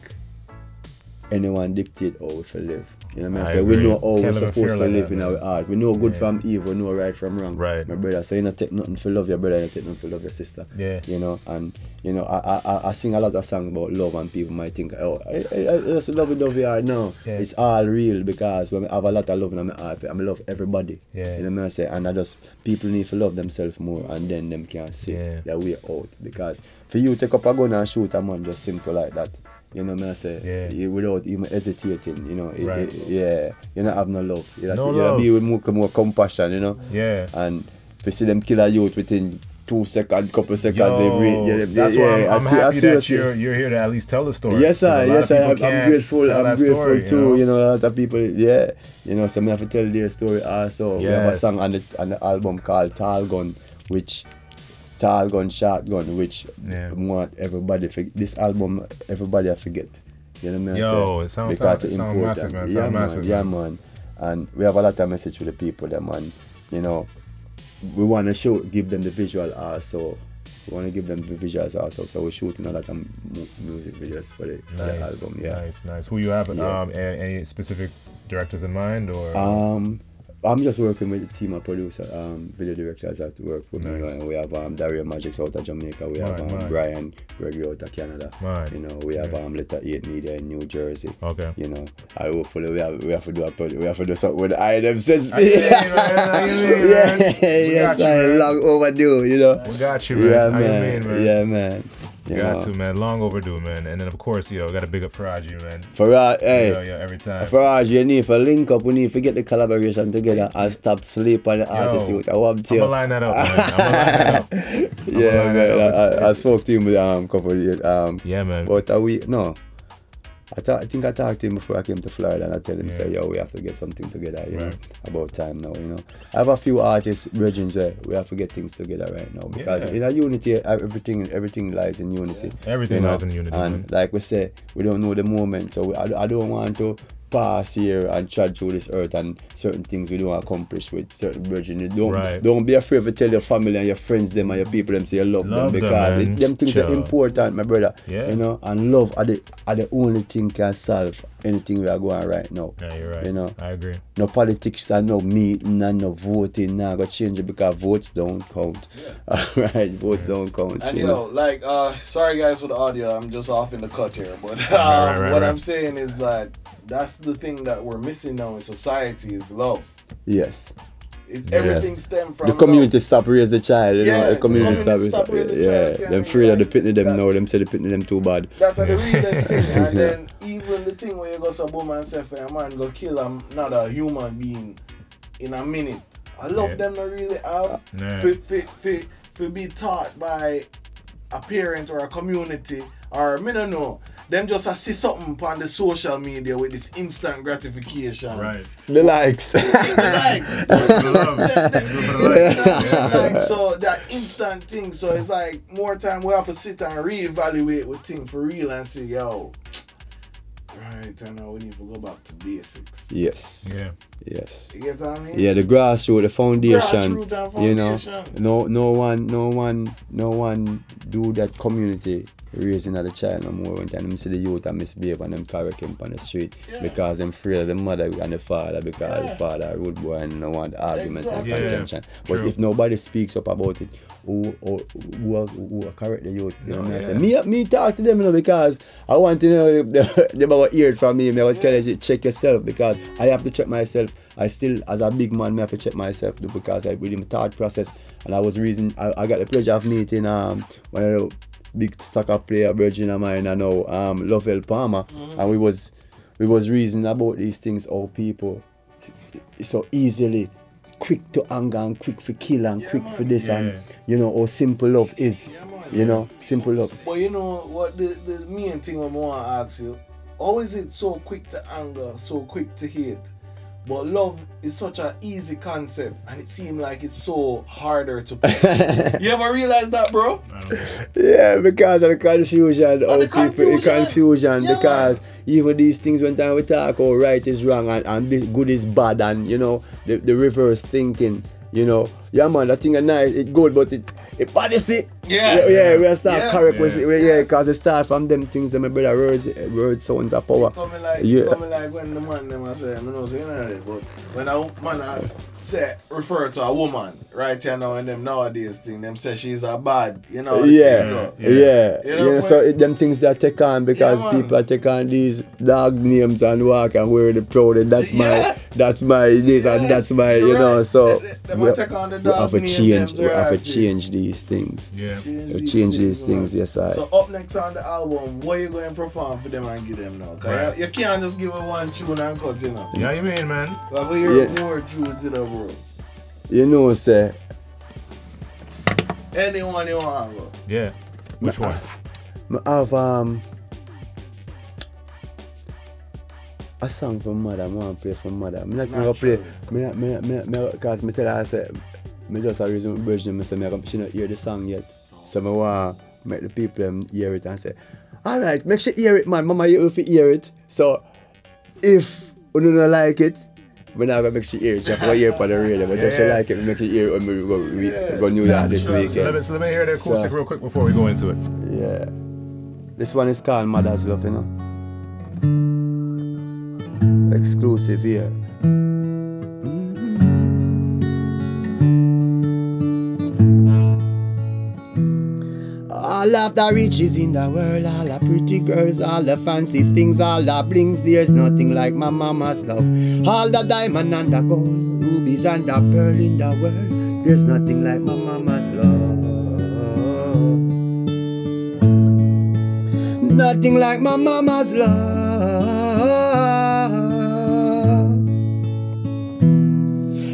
anyone dictate how we live. You know what I mean? I so we know how we're supposed to like live that, in our heart. We know good Yeah. from evil, we know right from wrong. Right. My brother. So you don't take nothing for love your brother, you take nothing for love your sister. Yeah. You know, and you know, I I, I- sing a lot of songs about love and people might think, oh, I, I, I just love it, love it. No. Yeah. It's all real because when I have a lot of love in my heart, I love everybody. Yeah. You know what I say? And I just people need to love themselves more and then them can see Yeah. their way out. Because for you take up a gun and shoot a man just simple like that. You know what I say? Yeah. You- Without even hesitating, you know. it- Right. it- yeah. You don't have no love. You No to, you have to be with more, more compassion, you know. Yeah. And if you see them kill a youth within two seconds, couple seconds, they Yo, breathe. Yeah, they- that's yeah, why I'm, I I'm see- I happy that you- you're you're here to at least tell the story. Yes, sir. 'Cause a lot Yes, sir. I'm, I'm grateful. I'm grateful story, too. know? You know, a lot of people. Yeah, you know, so I have to tell their story also. We have a song on the on the album called Tall Gun, which Tall Gun Shotgun, which Yeah. want everybody. For, this album, everybody forget. You know what I mean? Yo, So, it sounds- because it's it sounds important. massive, man. Yeah, sounds man. massive, yeah, man. man. And we have a lot of message for the people, them, and you know, we want to show, give them the visual also. We want to give them the visuals also. So we're shooting a lot of mu- music videos for the, for the Nice, album. Yeah. nice, nice. Who you have? Yeah. Um, any specific directors in mind, or Um, I'm just working with a team of producer, um, video directors that work with me. Nice. And we have um, Dario Magics out of Jamaica. We have Right, um, right. Brian Gregory out of Canada. Right. You know, we have um, Letter 8 Media in New Jersey. Okay. You know, I hopefully we have we have to do a project, we have to do something with I them since I. I yeah, yes, I man. long overdue. You know. We got you, man. Yeah, you mean, man? Yeah, man. You got know? to, man. Long overdue, man. And then, of course, know, got to big up Faraji, man. Faraj, hey, Yeah, yeah, every time. Faraj, you need to link up. We need to get the collaboration together and stop sleep on the artist. Yo, With I want I'ma to. line that up, man. I'ma line that up. Yeah, man. I, I, I spoke to him with um couple of years. Um, yeah, man. About a week. No. I, thought, I think I talked to him before I came to Florida and I tell him, say, yo, we have to get something together, you know, about time now, you know. I have a few artists, regions where we have to get things together right now because Yeah. in a unity, everything everything lies in unity. Everything you know? lies in unity, And man. like we say, we don't know the moment, so we, I, I don't want to pass here and trudge through this earth and certain things we don't accomplish with certain virgin. Don't Right. don't be afraid to tell your family and your friends them and your people them say you love, Love them them, because man. it, them things are important, my brother. Yeah. You know, and love are the are the only thing can solve anything we are going right now. Yeah, you're right. You know. I agree. No politics and no meeting and no voting now go change it because votes don't count. Yeah. Alright, votes don't count. And you yo, know. like, uh, sorry guys for the audio. I'm just off in the cut here, but um, right, right, what right. I'm saying is that that's the thing that we're missing now in society is love. Yes. It, everything stems from the community stop raise the child, you Yeah, know. The the community, community stop, stop raise the yeah. child, Them free of the pitney them now. Them say the pitney them too bad. That's the realest thing. And then even the thing where you go some woman and say for a man go kill another human being in a minute. I love Yeah. them not really have Yeah. for, for, for, for be taught by a parent or a community or me don't know. Them just a see something on the social media with this instant gratification. Right. The likes. The likes. like, so that instant thing. So it's like more time we have to sit and reevaluate with thing for real and say, yo, right, I know we need to go back to basics. Yes. Yeah. Yes. You get what I mean? Yeah, the grassroots, the foundation. Grassroots and You know, no, no one, no one, no one do that community raising of the child no more. When time them see the youth and misbehave and them correct him on the street because them afraid of the mother and the father because the father a rude boy and no want argument Exactly. and Yeah. But true. if nobody speaks up about it, who who, who, are- who correct the youth? You know No, what I say? yeah. Me, me talk to them, you know, because I want to know if they about hear it from me. Me, I will tell you, check yourself because I have to check myself. I still, as a big man, me have to check myself too because I within the thought process, and I was reason I, I got the pleasure of meeting um one of the big soccer player virgin of mine, I know um Lovell Palmer, and we was we was reasoning about these things. all people so easily quick to anger and quick for kill and quick for this Yeah. and you know how simple love is. you know, simple love. But you know what the, the main thing I want to ask you, how is it so quick to anger, so quick to hate? But love is such an easy concept and it seemed like it's so harder to you ever realize that, bro? Yeah, because of the confusion, how the people confusion. the confusion, Yeah, because even these things when time we talk, oh right is wrong and, and good is bad, and you know the, the reverse thinking, you know, yeah man, that thing is nice, it good, but it it bad is it. Yes. Yeah, yeah, we are start Yeah. correct with Yeah. it, yeah, because it start from them things that my brother words, words sounds of power. Coming like, yeah. coming like when the man them I say, I know say you know that, but when a man I say refer to a woman right here now and them nowadays thing, them say she's a bad, you know. the yeah, thing go. yeah, You know, yeah. So it, them things that take on because Yeah, people take on these dog names and walk and wear the proud. And that's Yeah. my, that's my this and that's my, you you're know. So They- they we, might take on the we dog have to change. them We have to change these things. Yeah, Change We these change these man. things. Yes, I. So up next on the album, what you going to perform for them and give them now? Cause Right. you, you can't just give her one tune and cut, you know. Yeah, you mean, man? But We have to hear Yeah. more tunes in the world. You know, say Anyone you want go. Yeah. Which one? I have um a song from mother. I want to play from mother. I'm not gonna play. Me, not- me, me, me, cause me tell her I say, me just a reason virgin. Me say me, she not hear the song yet. So me want make the people um, hear it and say, all right, make sure you hear it, man. Mama, you will hear it. So if you don't like it. We're not gonna make she hear it. She have to hear it on the radio. But if she Yeah. like it, we make she hear it when we go, we go New York this So, so, let me, so let me hear the acoustic So- real quick before we go into it. Yeah. This one is called Mother's Love, you know. Exclusive here. All of the riches in the world, all the pretty girls, all the fancy things, all the blings, there's nothing like my mama's love. All the diamond and the gold, rubies and the pearl in the world, there's nothing like my mama's love. Nothing like my mama's love.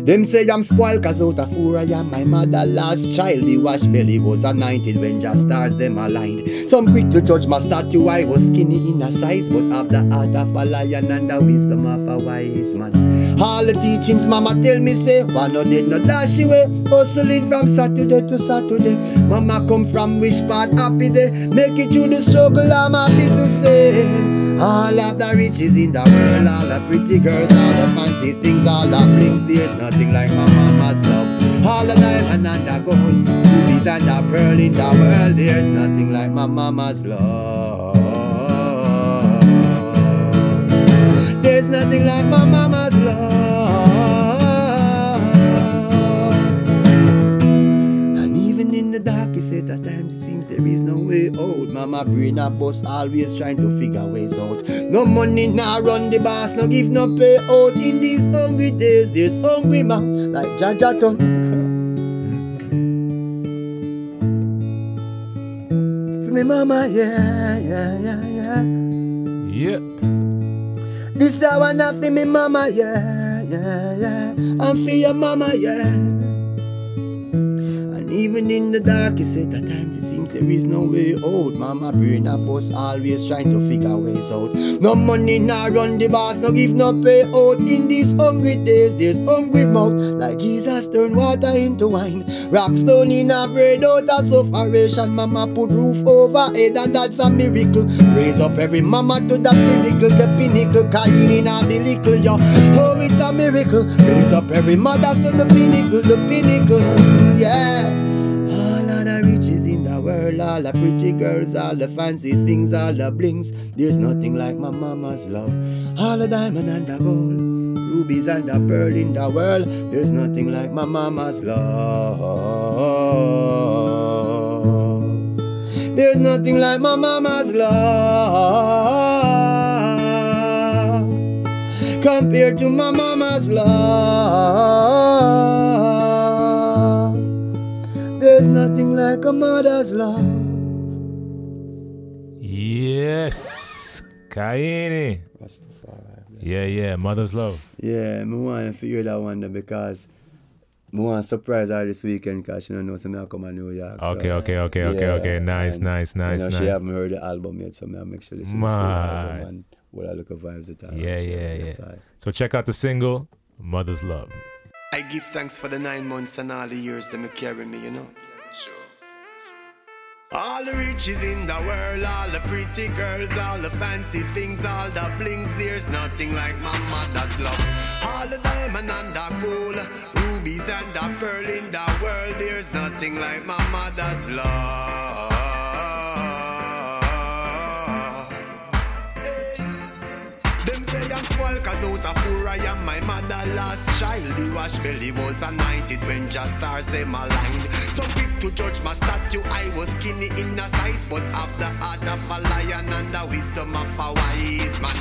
Them say I'm spoiled cause out of four I am my mother last child. The wash belly was anointed when just stars them aligned. Some quick to judge my statue, I was skinny in a size, but have the heart of a lion and the wisdom of a wise man. All the teachings mama tell me say, one no did no dash away. Hustling from Saturday to Saturday. Mama come from which part happy day. Make it through the struggle, I'm happy to say. All of the riches in the world, all the pretty girls, all the fancy things, all the blings. There's nothing like my mama's love. All the diamond and the gold, rubies and the pearl in the world. There's nothing like my mama's love. There's nothing like my mama's love. Darkest set times, it seems there is no way out. Mama brain a bust, always trying to figure ways out. No money, nah run the bus, no give no pay out. In these hungry days, there's hungry man like Jaja Ton. For me mama, yeah, yeah, yeah, yeah. Yeah. This I wanna for me mama, yeah, yeah, yeah. And for your mama, yeah. Even in the darkest set of times, it seems there is no way out. Mama brain a bust, always trying to figure ways out. No money, nah run the boss, no give no pay out. In these hungry days, there's hungry mouth. Like Jesus turned water into wine. Rock stone in a bread out of sufferation. Mama put roof over head, and that's a miracle. Raise up every mama to the pinnacle, the pinnacle. Cain in a the yo. Oh, it's a miracle. Raise up every mother to the pinnacle, the pinnacle. Yeah. World, all the pretty girls, all the fancy things, all the blings. There's nothing like my mama's love. All the diamond and the gold, rubies and the pearl in the world. There's nothing like my mama's love. There's nothing like my mama's love compared to my mama's love. There's nothing like a mother's love. Yes. Ky-enie. Yeah, yeah. Mother's love. Yeah, me want to figure that one because me want to surprise her this weekend because she don't know so me I come to New York. so, Okay, okay, okay, okay, okay. Nice, and, nice, nice, You know, she haven't heard the album yet, so me I make sure listen to the full My. album and what I look at vibes with her. Yeah, yeah, yeah. all. So check out the single, Mother's Love. I give thanks for the nine months and all the years that them carry me, you know. All the riches in the world, all the pretty girls, all the fancy things, all the blings, there's nothing like my mother's love. All the diamond and the gold, rubies and the pearl in the world, there's nothing like my mother's love. Wash belly was anointed when just stars them aligned. So quick to judge my statue, I was skinny in a size, but have the heart of a lion and the wisdom of a wise man.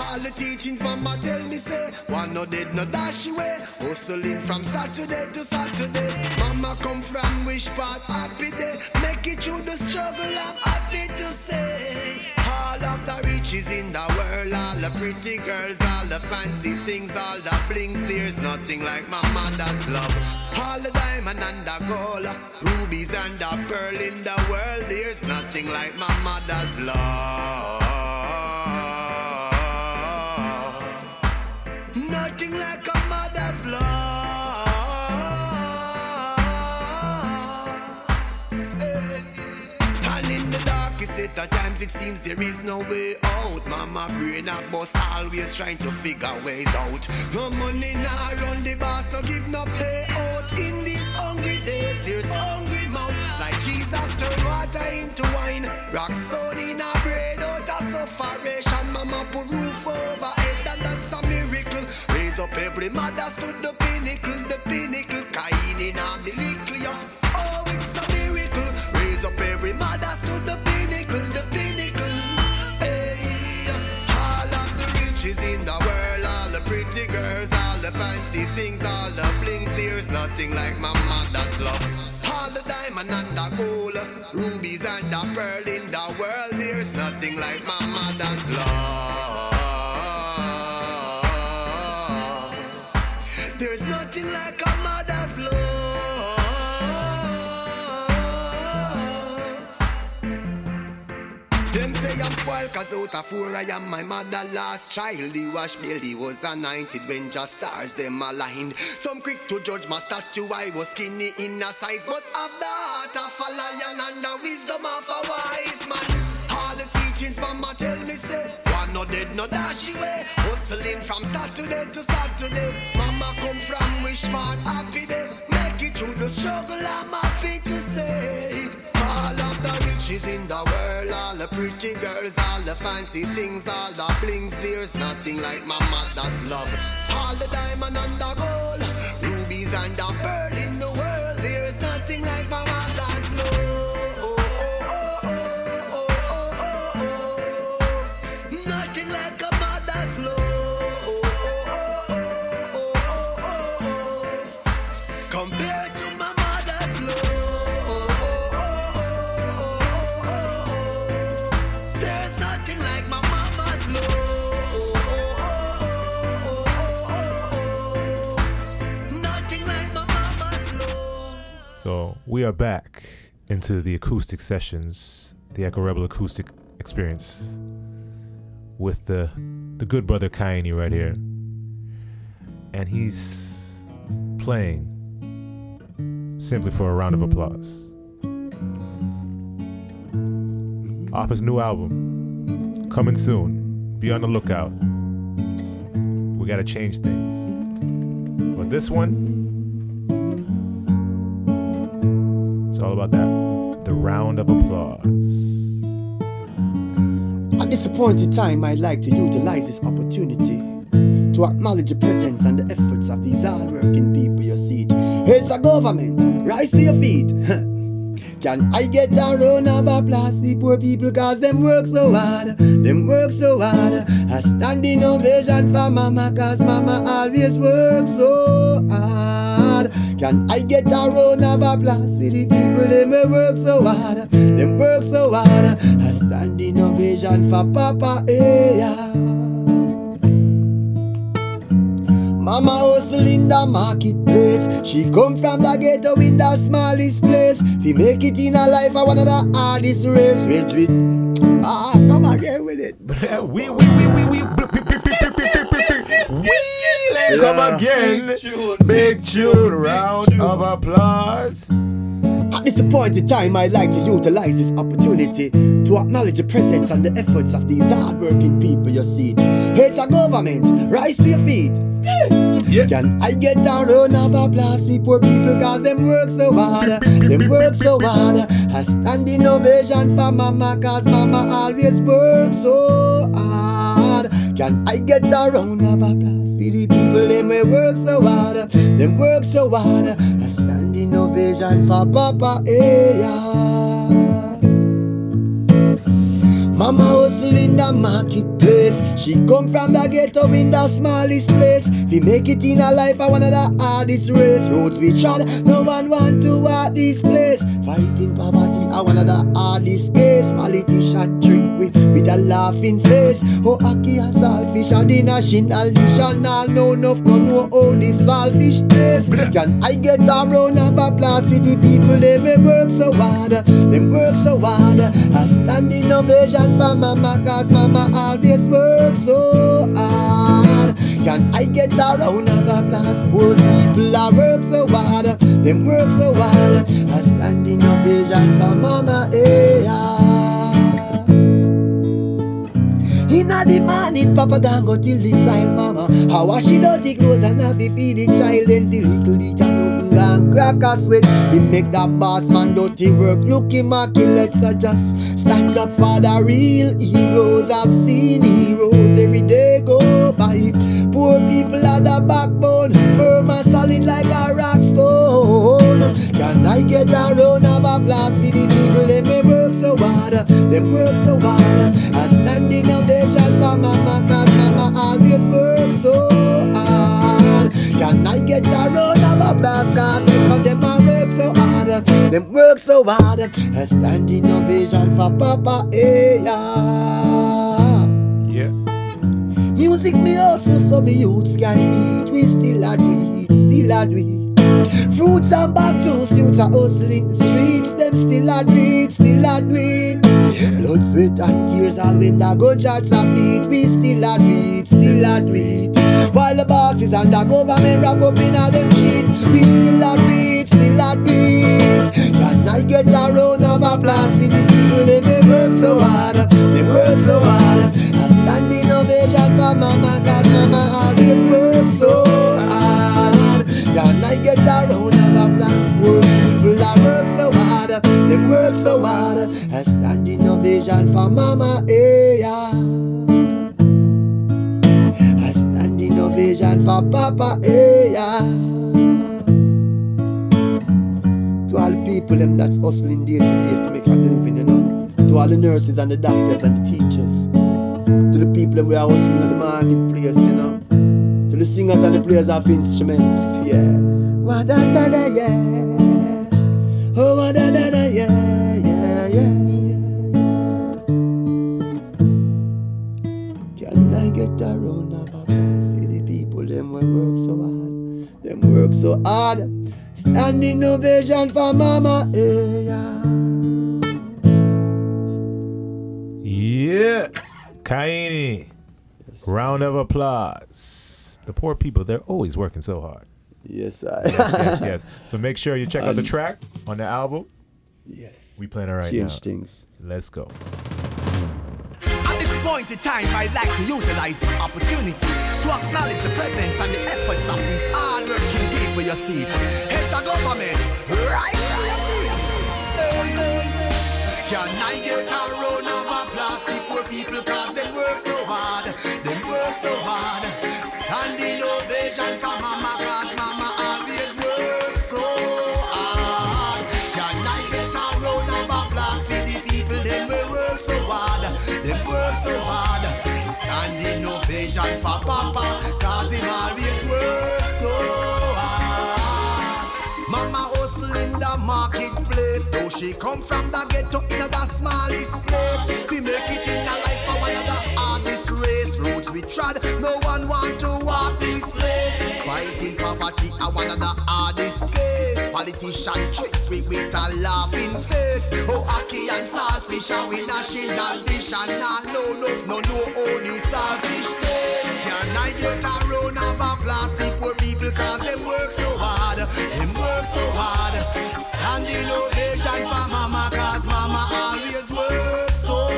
All the teachings mama tell me say, one no dead no dash away. Hustling from Saturday to Saturday. Mama come from which part happy day. Make it through the struggle, I'm happy to say. Riches in the world, all the pretty girls, all the fancy things, all the blings. There's nothing like my mother's love. All the diamond and the gold, rubies and the pearl in the world. There's nothing like my mother's love. Nothing like set times, it seems there is no way out. Mama brain a bust, always trying to figure ways out. No money, nah run the boss, no give no pay out. In these hungry days, there's hungry mouth. Like Jesus turn water into wine. Rock stone in a bread out of sufferation. Mama put roof over head, and that's a miracle. Raise up every mother to the pinnacle, the pinnacle. Cain in a the little the things, all the blings. There's nothing like my mother's love. All the diamond and the gold, out of four I am my mother last child. He was built, he was anointed when just stars them aligned. Some quick to judge my statue, I was skinny in a size. But of the heart of a lion and the wisdom of a wise man. All the teachings mama tell me say One no dead, no dash away. Hustling from Saturday to Saturday. Mama come from part? Happy all the fancy things, all the blings. There's nothing like my mother's love. All the diamond and the gold, rubies and the we are back into the acoustic sessions, the Echo Rebel acoustic experience with the the good brother Ky-enie right here. And he's playing simply for a round of applause. Off his new album, coming soon. Be on the lookout. We gotta change things. But this one, all about that. The round of applause. At this appointed time, I'd like to utilize this opportunity to acknowledge the presence and the efforts of these hardworking people you see. It's a government, rise to your feet. Can I get a round of applause for poor people cause them work so hard, them work so hard. A standing ovation for mama cause mama always works so hard. Can I get a round of applause for the people them work so hard, them work so hard. I stand in a standing ovation for papa, yeah. Mama hustle in the marketplace. She come from the ghetto in the smallest place. Fi make it in her life, I of the hardest race. With ah, come again with it. we we we we we. Let's come again. Big tune, round of applause. At this appointed time, I'd like to utilize this opportunity to acknowledge the presence and the efforts of these hardworking people you see. It's a government, rise to your feet. Can I get a round of applause for poor people cause them work so hard, them work so hard. A standing ovation for mama cause mama always works so hard. Can I get a round of applause for the people them wey work so hard, them work so hard. A standing ovation for Papa, eh, yeah. Mama hustle in the marketplace. She come from the ghetto in the smallest place. We make it in her life, I of the hardest race. Roads we trod, no one want to walk this place. Fighting poverty, I of the hardest case. Politician trick with, with a laughing face. Oh, Aki and selfish, and the national dish. And all know enough, no know how this selfish taste. Can I get a round of applause for the people, they may work so hard. Them work so hard. I A standing ovation for mama, cause mama always work so hard. Can I get a round of applause? Poor people are work so hard. Them work so hard. I A standing ovation for mama, eh, yeah. Inna the morning, Papa gang go till the style, mama. I wash the dirty clothes and to feed the child, the little teacher nothing gang crack a sweat. We make that boss man do dirty work look immaculate. So just stand up for the real heroes. I've seen heroes every day go by. Poor people are the backbone, firm and solid like a rock stone. Can I get a round of applause for the people? Them may work hard, them work so hard. A standing ovation for mama, cause mama always work so hard. Can I get a round of applause? Cause they them a work so hard. Them work so hard. A standing ovation for Papa. Hey, yeah. Yeah. Music me also so me youths can eat. We still a do it, still a do it. Fruits and juice, youths are hustling the streets. Them still a do it, still a do it. Blood, sweat and tears all when the gunshots a beat. We still a do it, still a do it. While the bosses and the government wrap up in a them shit. We still a do it, still a do it. Can I get a round of applause for the people? They work so hard, they work so hard. I stand in a standing ovation for mama, cause mama always work so hard. Can I get a round of applause? Poor people are work so hard, they work so hard. A standing ovation for mama, yeah. A standing ovation for papa, yeah. To all the people them that's hustling day to day to make a living, you know. To all the nurses and the doctors and the teachers. To the people them we are hustling at the marketplace, you know. To the singers and the players of instruments, yeah. Wa da da da yeah. Oh da da da yeah, yeah, yeah. Can I get a round of applause for the people them we work so hard? Them work so hard. Standing ovation for mama, eh, yeah. Yeah. Ky-enie. Round of applause. The poor people, they're always working so hard. Yes, I. yes, yes, yes. So make sure you check out the track on the album. Yes. We playing it right Change now. things. Let's go. At this point in time, I'd like to utilize this opportunity to acknowledge the presence and the efforts of these hard-working people you see. Heads of government, right to your feet. Can I get a round of applause for poor people cause them work so hard, them work so hard. Standing ovation for mama she come from the ghetto in the smallest place. We make it in a life for one of the hardest race. Roads we trod, no one want to walk this place. Fighting poverty are one of the hardest case. Politician trick we with a laughing face. Oh, ackee and saltfish and we national dish and not no no no no only saltfish face. Can I get a round of applause poor people cause them work so hard, them work so hard. Standing for mama cause mama always work so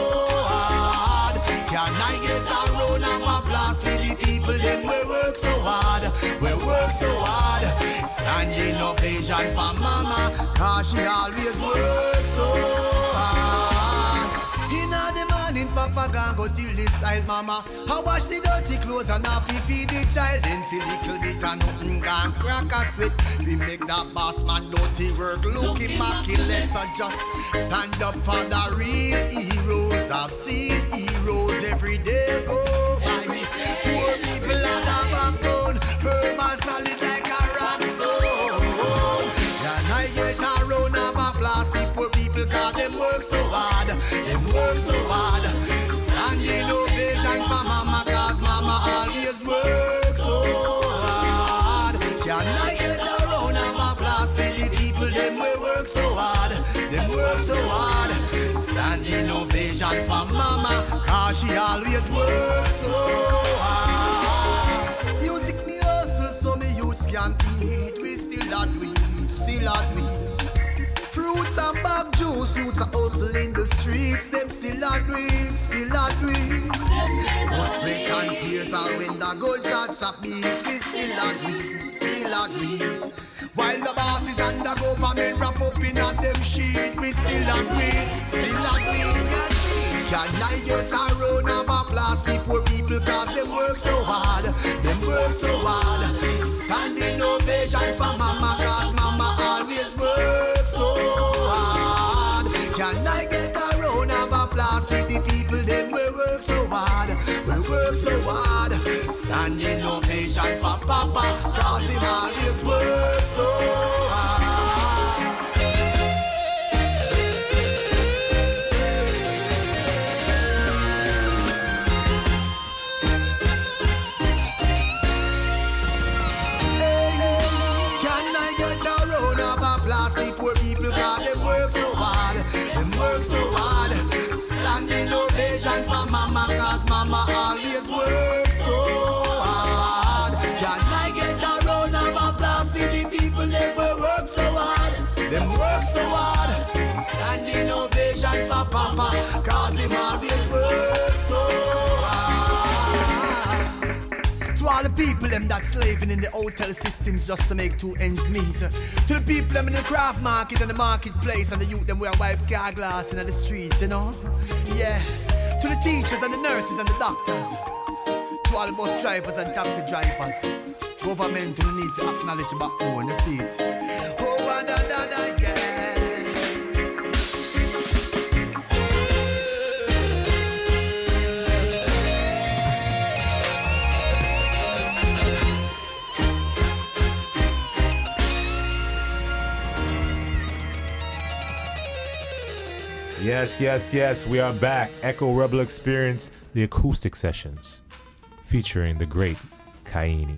hard. Can I get a round of applause for the people them we work so hard, we work so hard. Standing ovation for mama cause she always work so hard. Papa gone go till this side, Mama. I wash the dirty clothes and fi feed the child. Then fi little bit and nothing gone crack a sweat. We make that boss man dirty work. Look him back, let's just stand up for the real heroes. I've seen heroes every day. Oh, my poor people are the backbone. Firm and solid like a ovation for mama cause she always work so hard. Music me hustle so me youths can eat. We still a do it, still a do it. Fruits and bag juice, youths are hustle in the streets. Them still a do it, still a do it. But sweat and tears all when the gold shots are beat. We still a do it, still a do it. While the bosses and the government wrap up in on them shit, we still a do it, still a do it. Can I get a round of applause for poor people cause them work so hard, them work so hard. Them that slaving in the hotel systems just to make two ends meet. To the people them in the craft market and the marketplace and the youth them wear white car glass in the streets, you know. Yeah. To the teachers and the nurses and the doctors. To all the bus drivers and taxi drivers. Government will need to acknowledge the backbone, you see it. Oh, ah, da, da, da, Yes, yes, yes. We are back. Echo Rebel Experience, the acoustic sessions, featuring the great Ky-enie.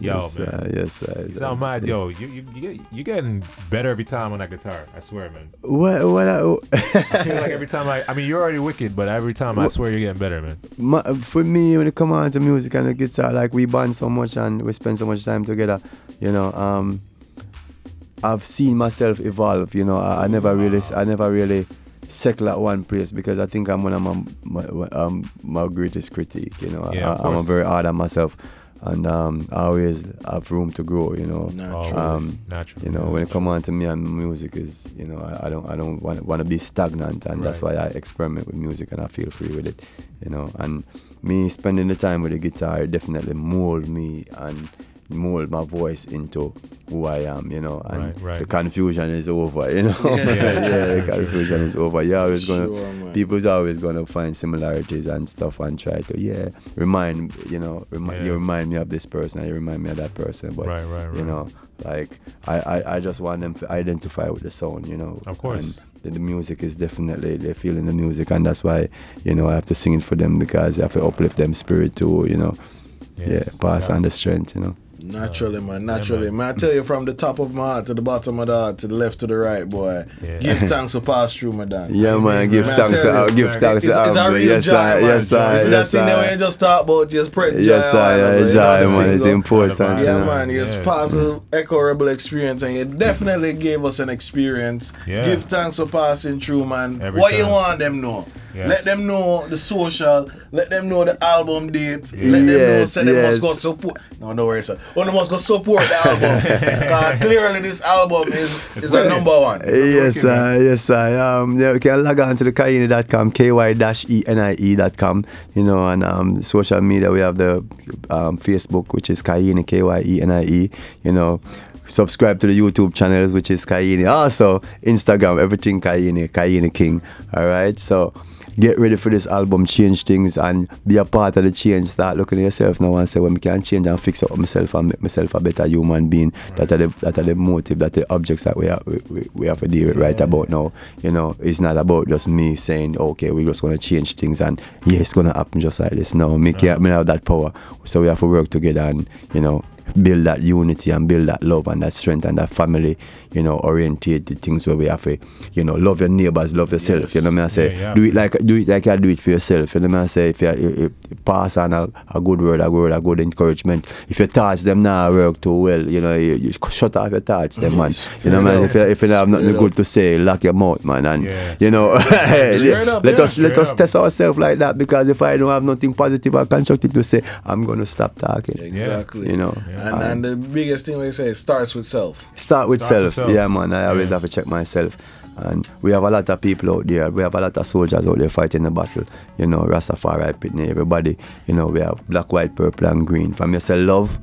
Yo, yes, man. sir, yes, sir. You sound mad, yo. You you you get you getting better every time on that guitar. I swear, man. What? What? I, like every time I, I mean, you're already wicked, but every time I swear you're getting better, man. my, for me, when it come on to music and the guitar, like we bond so much and we spend so much time together, you know. Um, I've seen myself evolve. You know, I, I never really, I never really settle at one place because I think I'm one of my my, um, my greatest critique. You know, Yeah, I, I'm a very hard on myself. And um, I always have room to grow, you know. Natural. Um, Natural. You know, when it come on to me and music is, you know, I, I don't, I don't want, want to be stagnant, and that's why I experiment with music and I feel free with it, you know. And me spending the time with the guitar definitely mold me and mold my voice into who I am, you know. And Right, right. the confusion is over, you know. Yeah. yeah, the confusion is over. You're always gonna, man. people's always gonna find similarities and stuff and try to, yeah, remind, you know, remi- Yeah. you remind me of this person, you remind me of that person, but Right, right, you know, like I, I, I just want them to identify with the sound, you know. Of course. And the, the music is definitely they feel in the music, and that's why you know I have to sing it for them because I have to uplift them spirit too, you know. Yes, yeah, pass on the strength, you know. Naturally, man. Naturally, man. I tell you from the top of my heart to the bottom of the heart to the left to the right, boy. Give thanks for pass through, my dad. Yeah, man. Give Man, thanks, to, give thanks. It's, to it's a real yes, joy, I, man. yes, I, see yes, that thing when you just talk about just spread Yes. I, yeah, over, joy, man. It's important, Yeah, man. You Yeah. Echo experience and you definitely gave us an experience. Yeah. Give thanks for passing through, man. Every what you want them know? Yes. Let them know the social. Let them know the album date. Let them know Yes, say they must go support. No, no worries, sir. Oh, they must go support the album. 'Cause clearly this album is It's is a number one. Yes, I, yes, I. Um, yeah, you can log on to the kaini.com, ky-enie.com, you know, and um, social media, we have the um, Facebook, which is Ky-enie, K-Y-E-N-I-E, you know. Subscribe to the YouTube channels, which is Ky-enie. Also, Instagram, everything Ky-enie, Ky-enie King. All right, so get ready for this album, change things, and be a part of the change. Start looking at yourself now and say, well, I can change and fix up myself and make myself a better human being. That are the that are the motive, that the objects that we have we, we, we have to deal with right about now. You know, it's not about just me saying, okay, we're just gonna change things and yeah, it's gonna happen just like this. No, me can't me have that power. So we have to work together and you know build that unity and build that love and that strength and that family, you know, orientated things where we have to, you know, love your neighbors, love yourself. Yes. You know what I say? Yeah, yeah, do it like do it like you do it for yourself. You know what I say? If you, you, you pass on a, a good word, a word, a good encouragement. If your thoughts them now work too well, you know, you, you shut off your thoughts, them man. You know, man. If you, if you have nothing Straight good up. to say, lock your mouth, man. And Yeah. you know, up, let yeah. us let Straight us up. test ourselves like that because if I don't have nothing positive or constructive to say, I'm gonna stop talking. Exactly. You know, And, and the biggest thing we say is starts with self. Start with Start with self. self. Yeah, man. I always Yeah. have to check myself. And we have a lot of people out there. We have a lot of soldiers out there fighting the battle. You know, Rastafari, Pitney, everybody. You know, we have black, white, purple, and green. From you say love,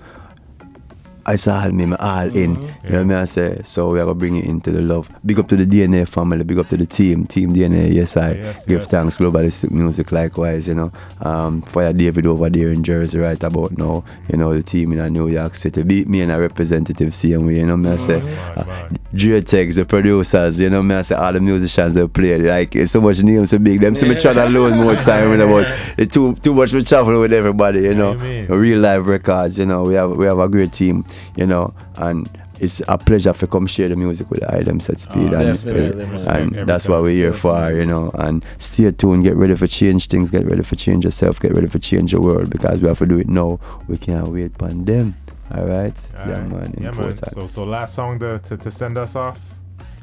I say all me, me all in. You know what I say? So we are gonna bring it into the love. Big up to the DNA family, big up to the team, Team DNA, yes I Yes, give yes. thanks, globalistic music likewise, you know. Um Fire David over there in Jersey right about now, you know, the team in uh, New York City. Beat me and a representative same way, you know what I say? Bad, bad. J-Tex, the producers, you know me I say all the musicians they play. Like it's so much names so big. Them see me try to alone more time but it too too much we travel with everybody, you know. you? Real live records, you know. We have we have a great team, you know, and it's a pleasure to come share the music with the item set speed Oh, and, man. and that's what we're here for, you know. And stay tuned, get ready for change things, get ready for change yourself, get ready for change your world because we have to do it now. We can't wait for them. All right? All yeah, right. man. Yeah, man. So, so last song to, to, to send us off.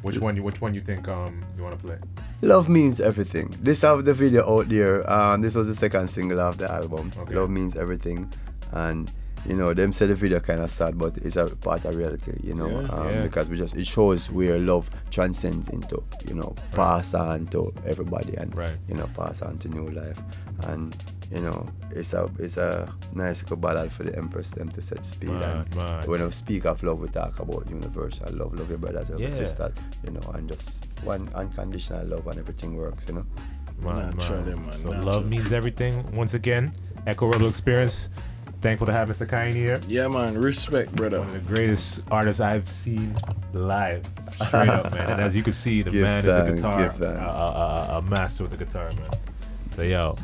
Which one? You which one you think um you want to play? Love means everything. This have the video out there. Um, this was the second single of the album. Okay. Love means everything, and you know, them say the video kind of sad, but it's a part of reality, you know, Yeah. um, Yeah. because we just it shows where love transcends into, you know, pass on to everybody and Right. you know pass on to new life, and you know it's a it's a nice little ballad for the Empress them to set speed. Mad, and mad. when we speak of love, we talk about universal love, love your brothers, love your Yeah. sisters, you know, and just one unconditional love and everything works, you know. Man, Naturally, man. man, So naturally. love means everything. Once again, Echo Rebel Experience. Thankful to have Mr. Kine here. Yeah, man. Respect, brother. One of the greatest artists I've seen live. Straight up, man. And as you can see, the Give man is a guitar, a, a, a, a master with the guitar, man. So yo,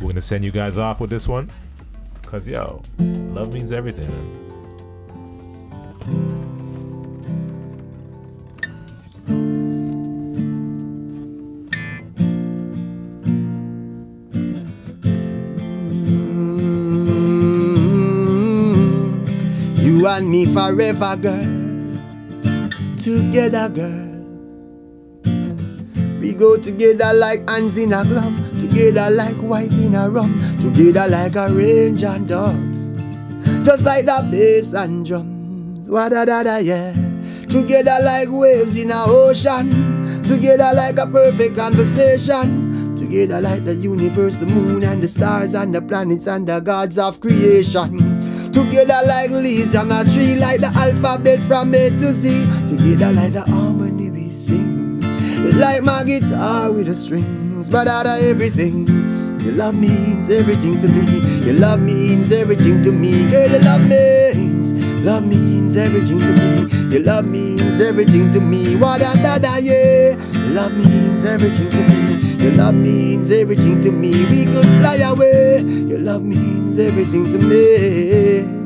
we're gonna send you guys off with this one, cause yo, love means everything, man. And me forever, girl. Together, girl. We go together like hands in a glove. Together like white in a rum. Together like a range and dubs, Just like the bass and drums. Wada da da yeah. Together like waves in a ocean. Together like a perfect conversation. Together like the universe, the moon and the stars and the planets and the gods of creation. Together like leaves on a tree, like the alphabet from A to Z. Together like the harmony we sing. Like my guitar with the strings, but out of everything. Your love means everything to me. Your love means everything to me. Girl, your love means, love means everything to me. Your love means everything to me. Wada da da yeah. Love means everything to me. Your love means everything to me. We could fly away. Your love means everything to me.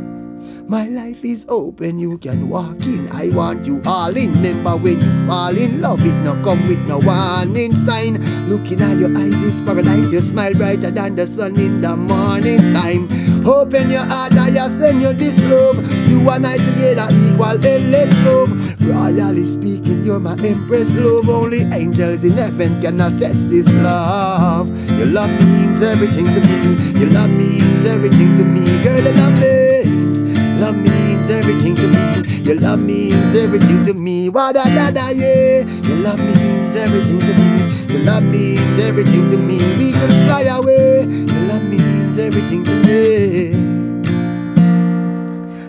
My life is open, you can walk in. I want you all in. Remember when you fall in love, it no come with no warning sign. Looking at your eyes is paradise. You smile brighter than the sun in the morning time. Open your heart, I send you this love. You and I together equal endless love. Royally speaking, you're my empress love. Only angels in heaven can assess this love. Your love means everything to me. Your love means everything to me. Girl, your love means. Love means everything to me. Your love means everything to me. Wada da da yeah. Your love means everything to me. Your love means everything to me. We could fly away. Your love means everything to me.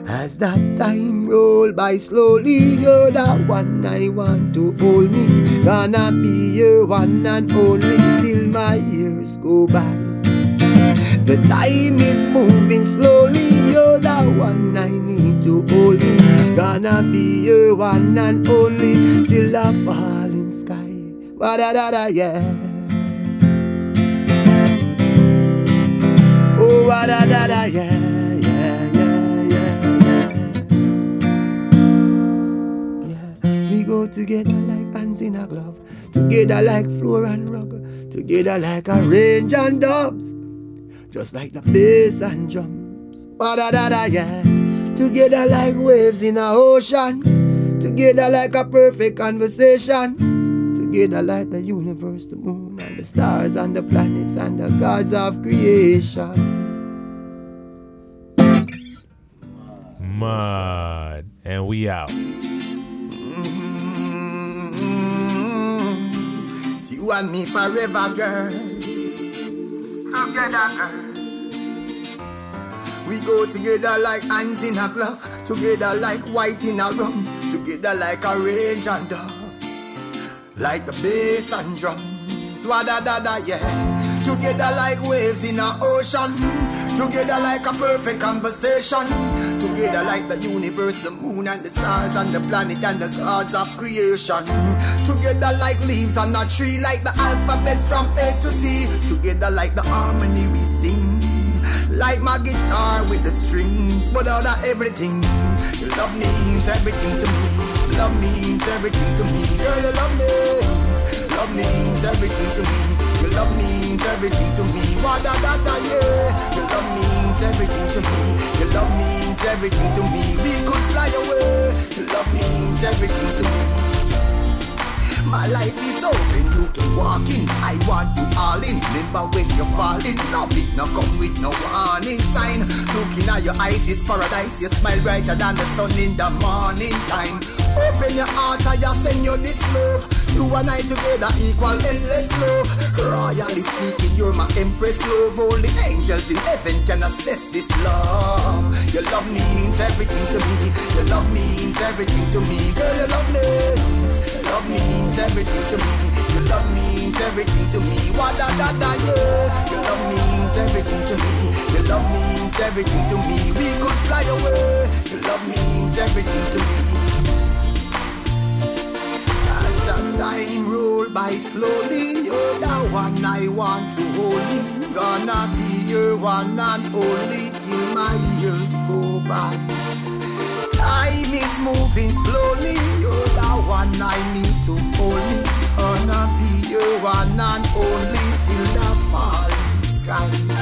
As that time roll by slowly, you're the one I want to hold me. Gonna be your one and only till my years go by. The time is moving slowly, you're the one I need to hold me. Gonna be your one and only till the falling sky. Wa da da da yeah. Da da da yeah, we go together like hands in a glove, together like floor and rug, together like a range and dubs, just like the bass and drums. Da da da yeah. Together like waves in a ocean. Together like a perfect conversation. Together like the universe, the moon and the stars and the planets and the gods of creation. Mud. And we out. Mm-hmm. It's you and me forever, girl. Together, girl. We go together like hands in a glove, together like white in a rum, together like a range and dove, like the bass and drums. Da da da yeah. Together like waves in a ocean, together like a perfect conversation, together like the universe, the moon and the stars and the planet and the gods of creation, together like leaves on a tree, like the alphabet from A to Z, together like the harmony we sing. Like my guitar with the strings, but out of everything, your love means everything to me. Love means everything to me. Girl, your love means, love means everything to me. Love means everything to me. Wa da da da yeah. Your love means everything to me. Your love means everything to me. We could fly away. Your love means everything to me. My life is open, you can walk in. I want you all in. Remember when you're falling, love it no come with no warning sign. Looking at your eyes is paradise. You smile brighter than the sun in the morning time. Open your heart, I just send you this love. You and I together equal endless love. Royally speaking, you're my empress love. Only angels in heaven can assess this love. Your love means everything to me. Your love means everything to me. Girl, your love means, love means everything to me. Your love means everything to me. What da da da yeah. Your love means everything to me. Your love means everything to me. We could fly away. Your love means everything to me. As the time roll by slowly, oh, you're the one I want to hold me. Gonna be your one and only till my years go by. Time is moving slowly, you're the one I need to hold me. Gonna be your one and only till the falling sky.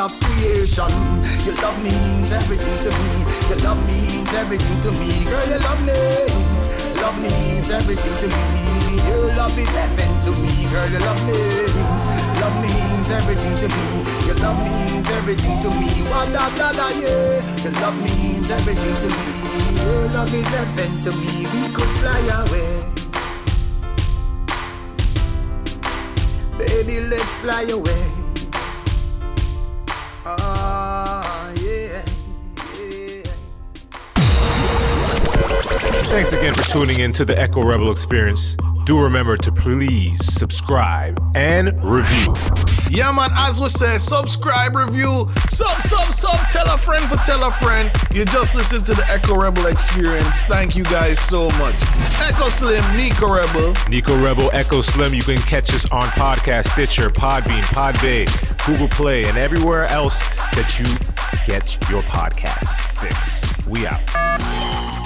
Of creation. Your love means everything to me. Your love means everything to me. Girl, your love means, love means everything to me. Your love is heaven to me. Girl, your love means, love means everything to me. Your love means everything to me. Wa da da da yeah. Your love means everything to me. Your love is heaven to me. We could fly away. Baby, let's fly away. Again for tuning in to the Echo Rebel Experience. Do remember to please subscribe and review. Yeah, man, as we say, subscribe, review, sub, sub, sub, tell a friend for tell a friend. You just listen to the Echo Rebel experience. Thank you guys so much. Echo Slim, Nicko Rebel. Nicko Rebel, Echo Slim. You can catch us on Podcast Stitcher, Podbean, Podbay, Google Play, and everywhere else that you get your podcasts fix. We out.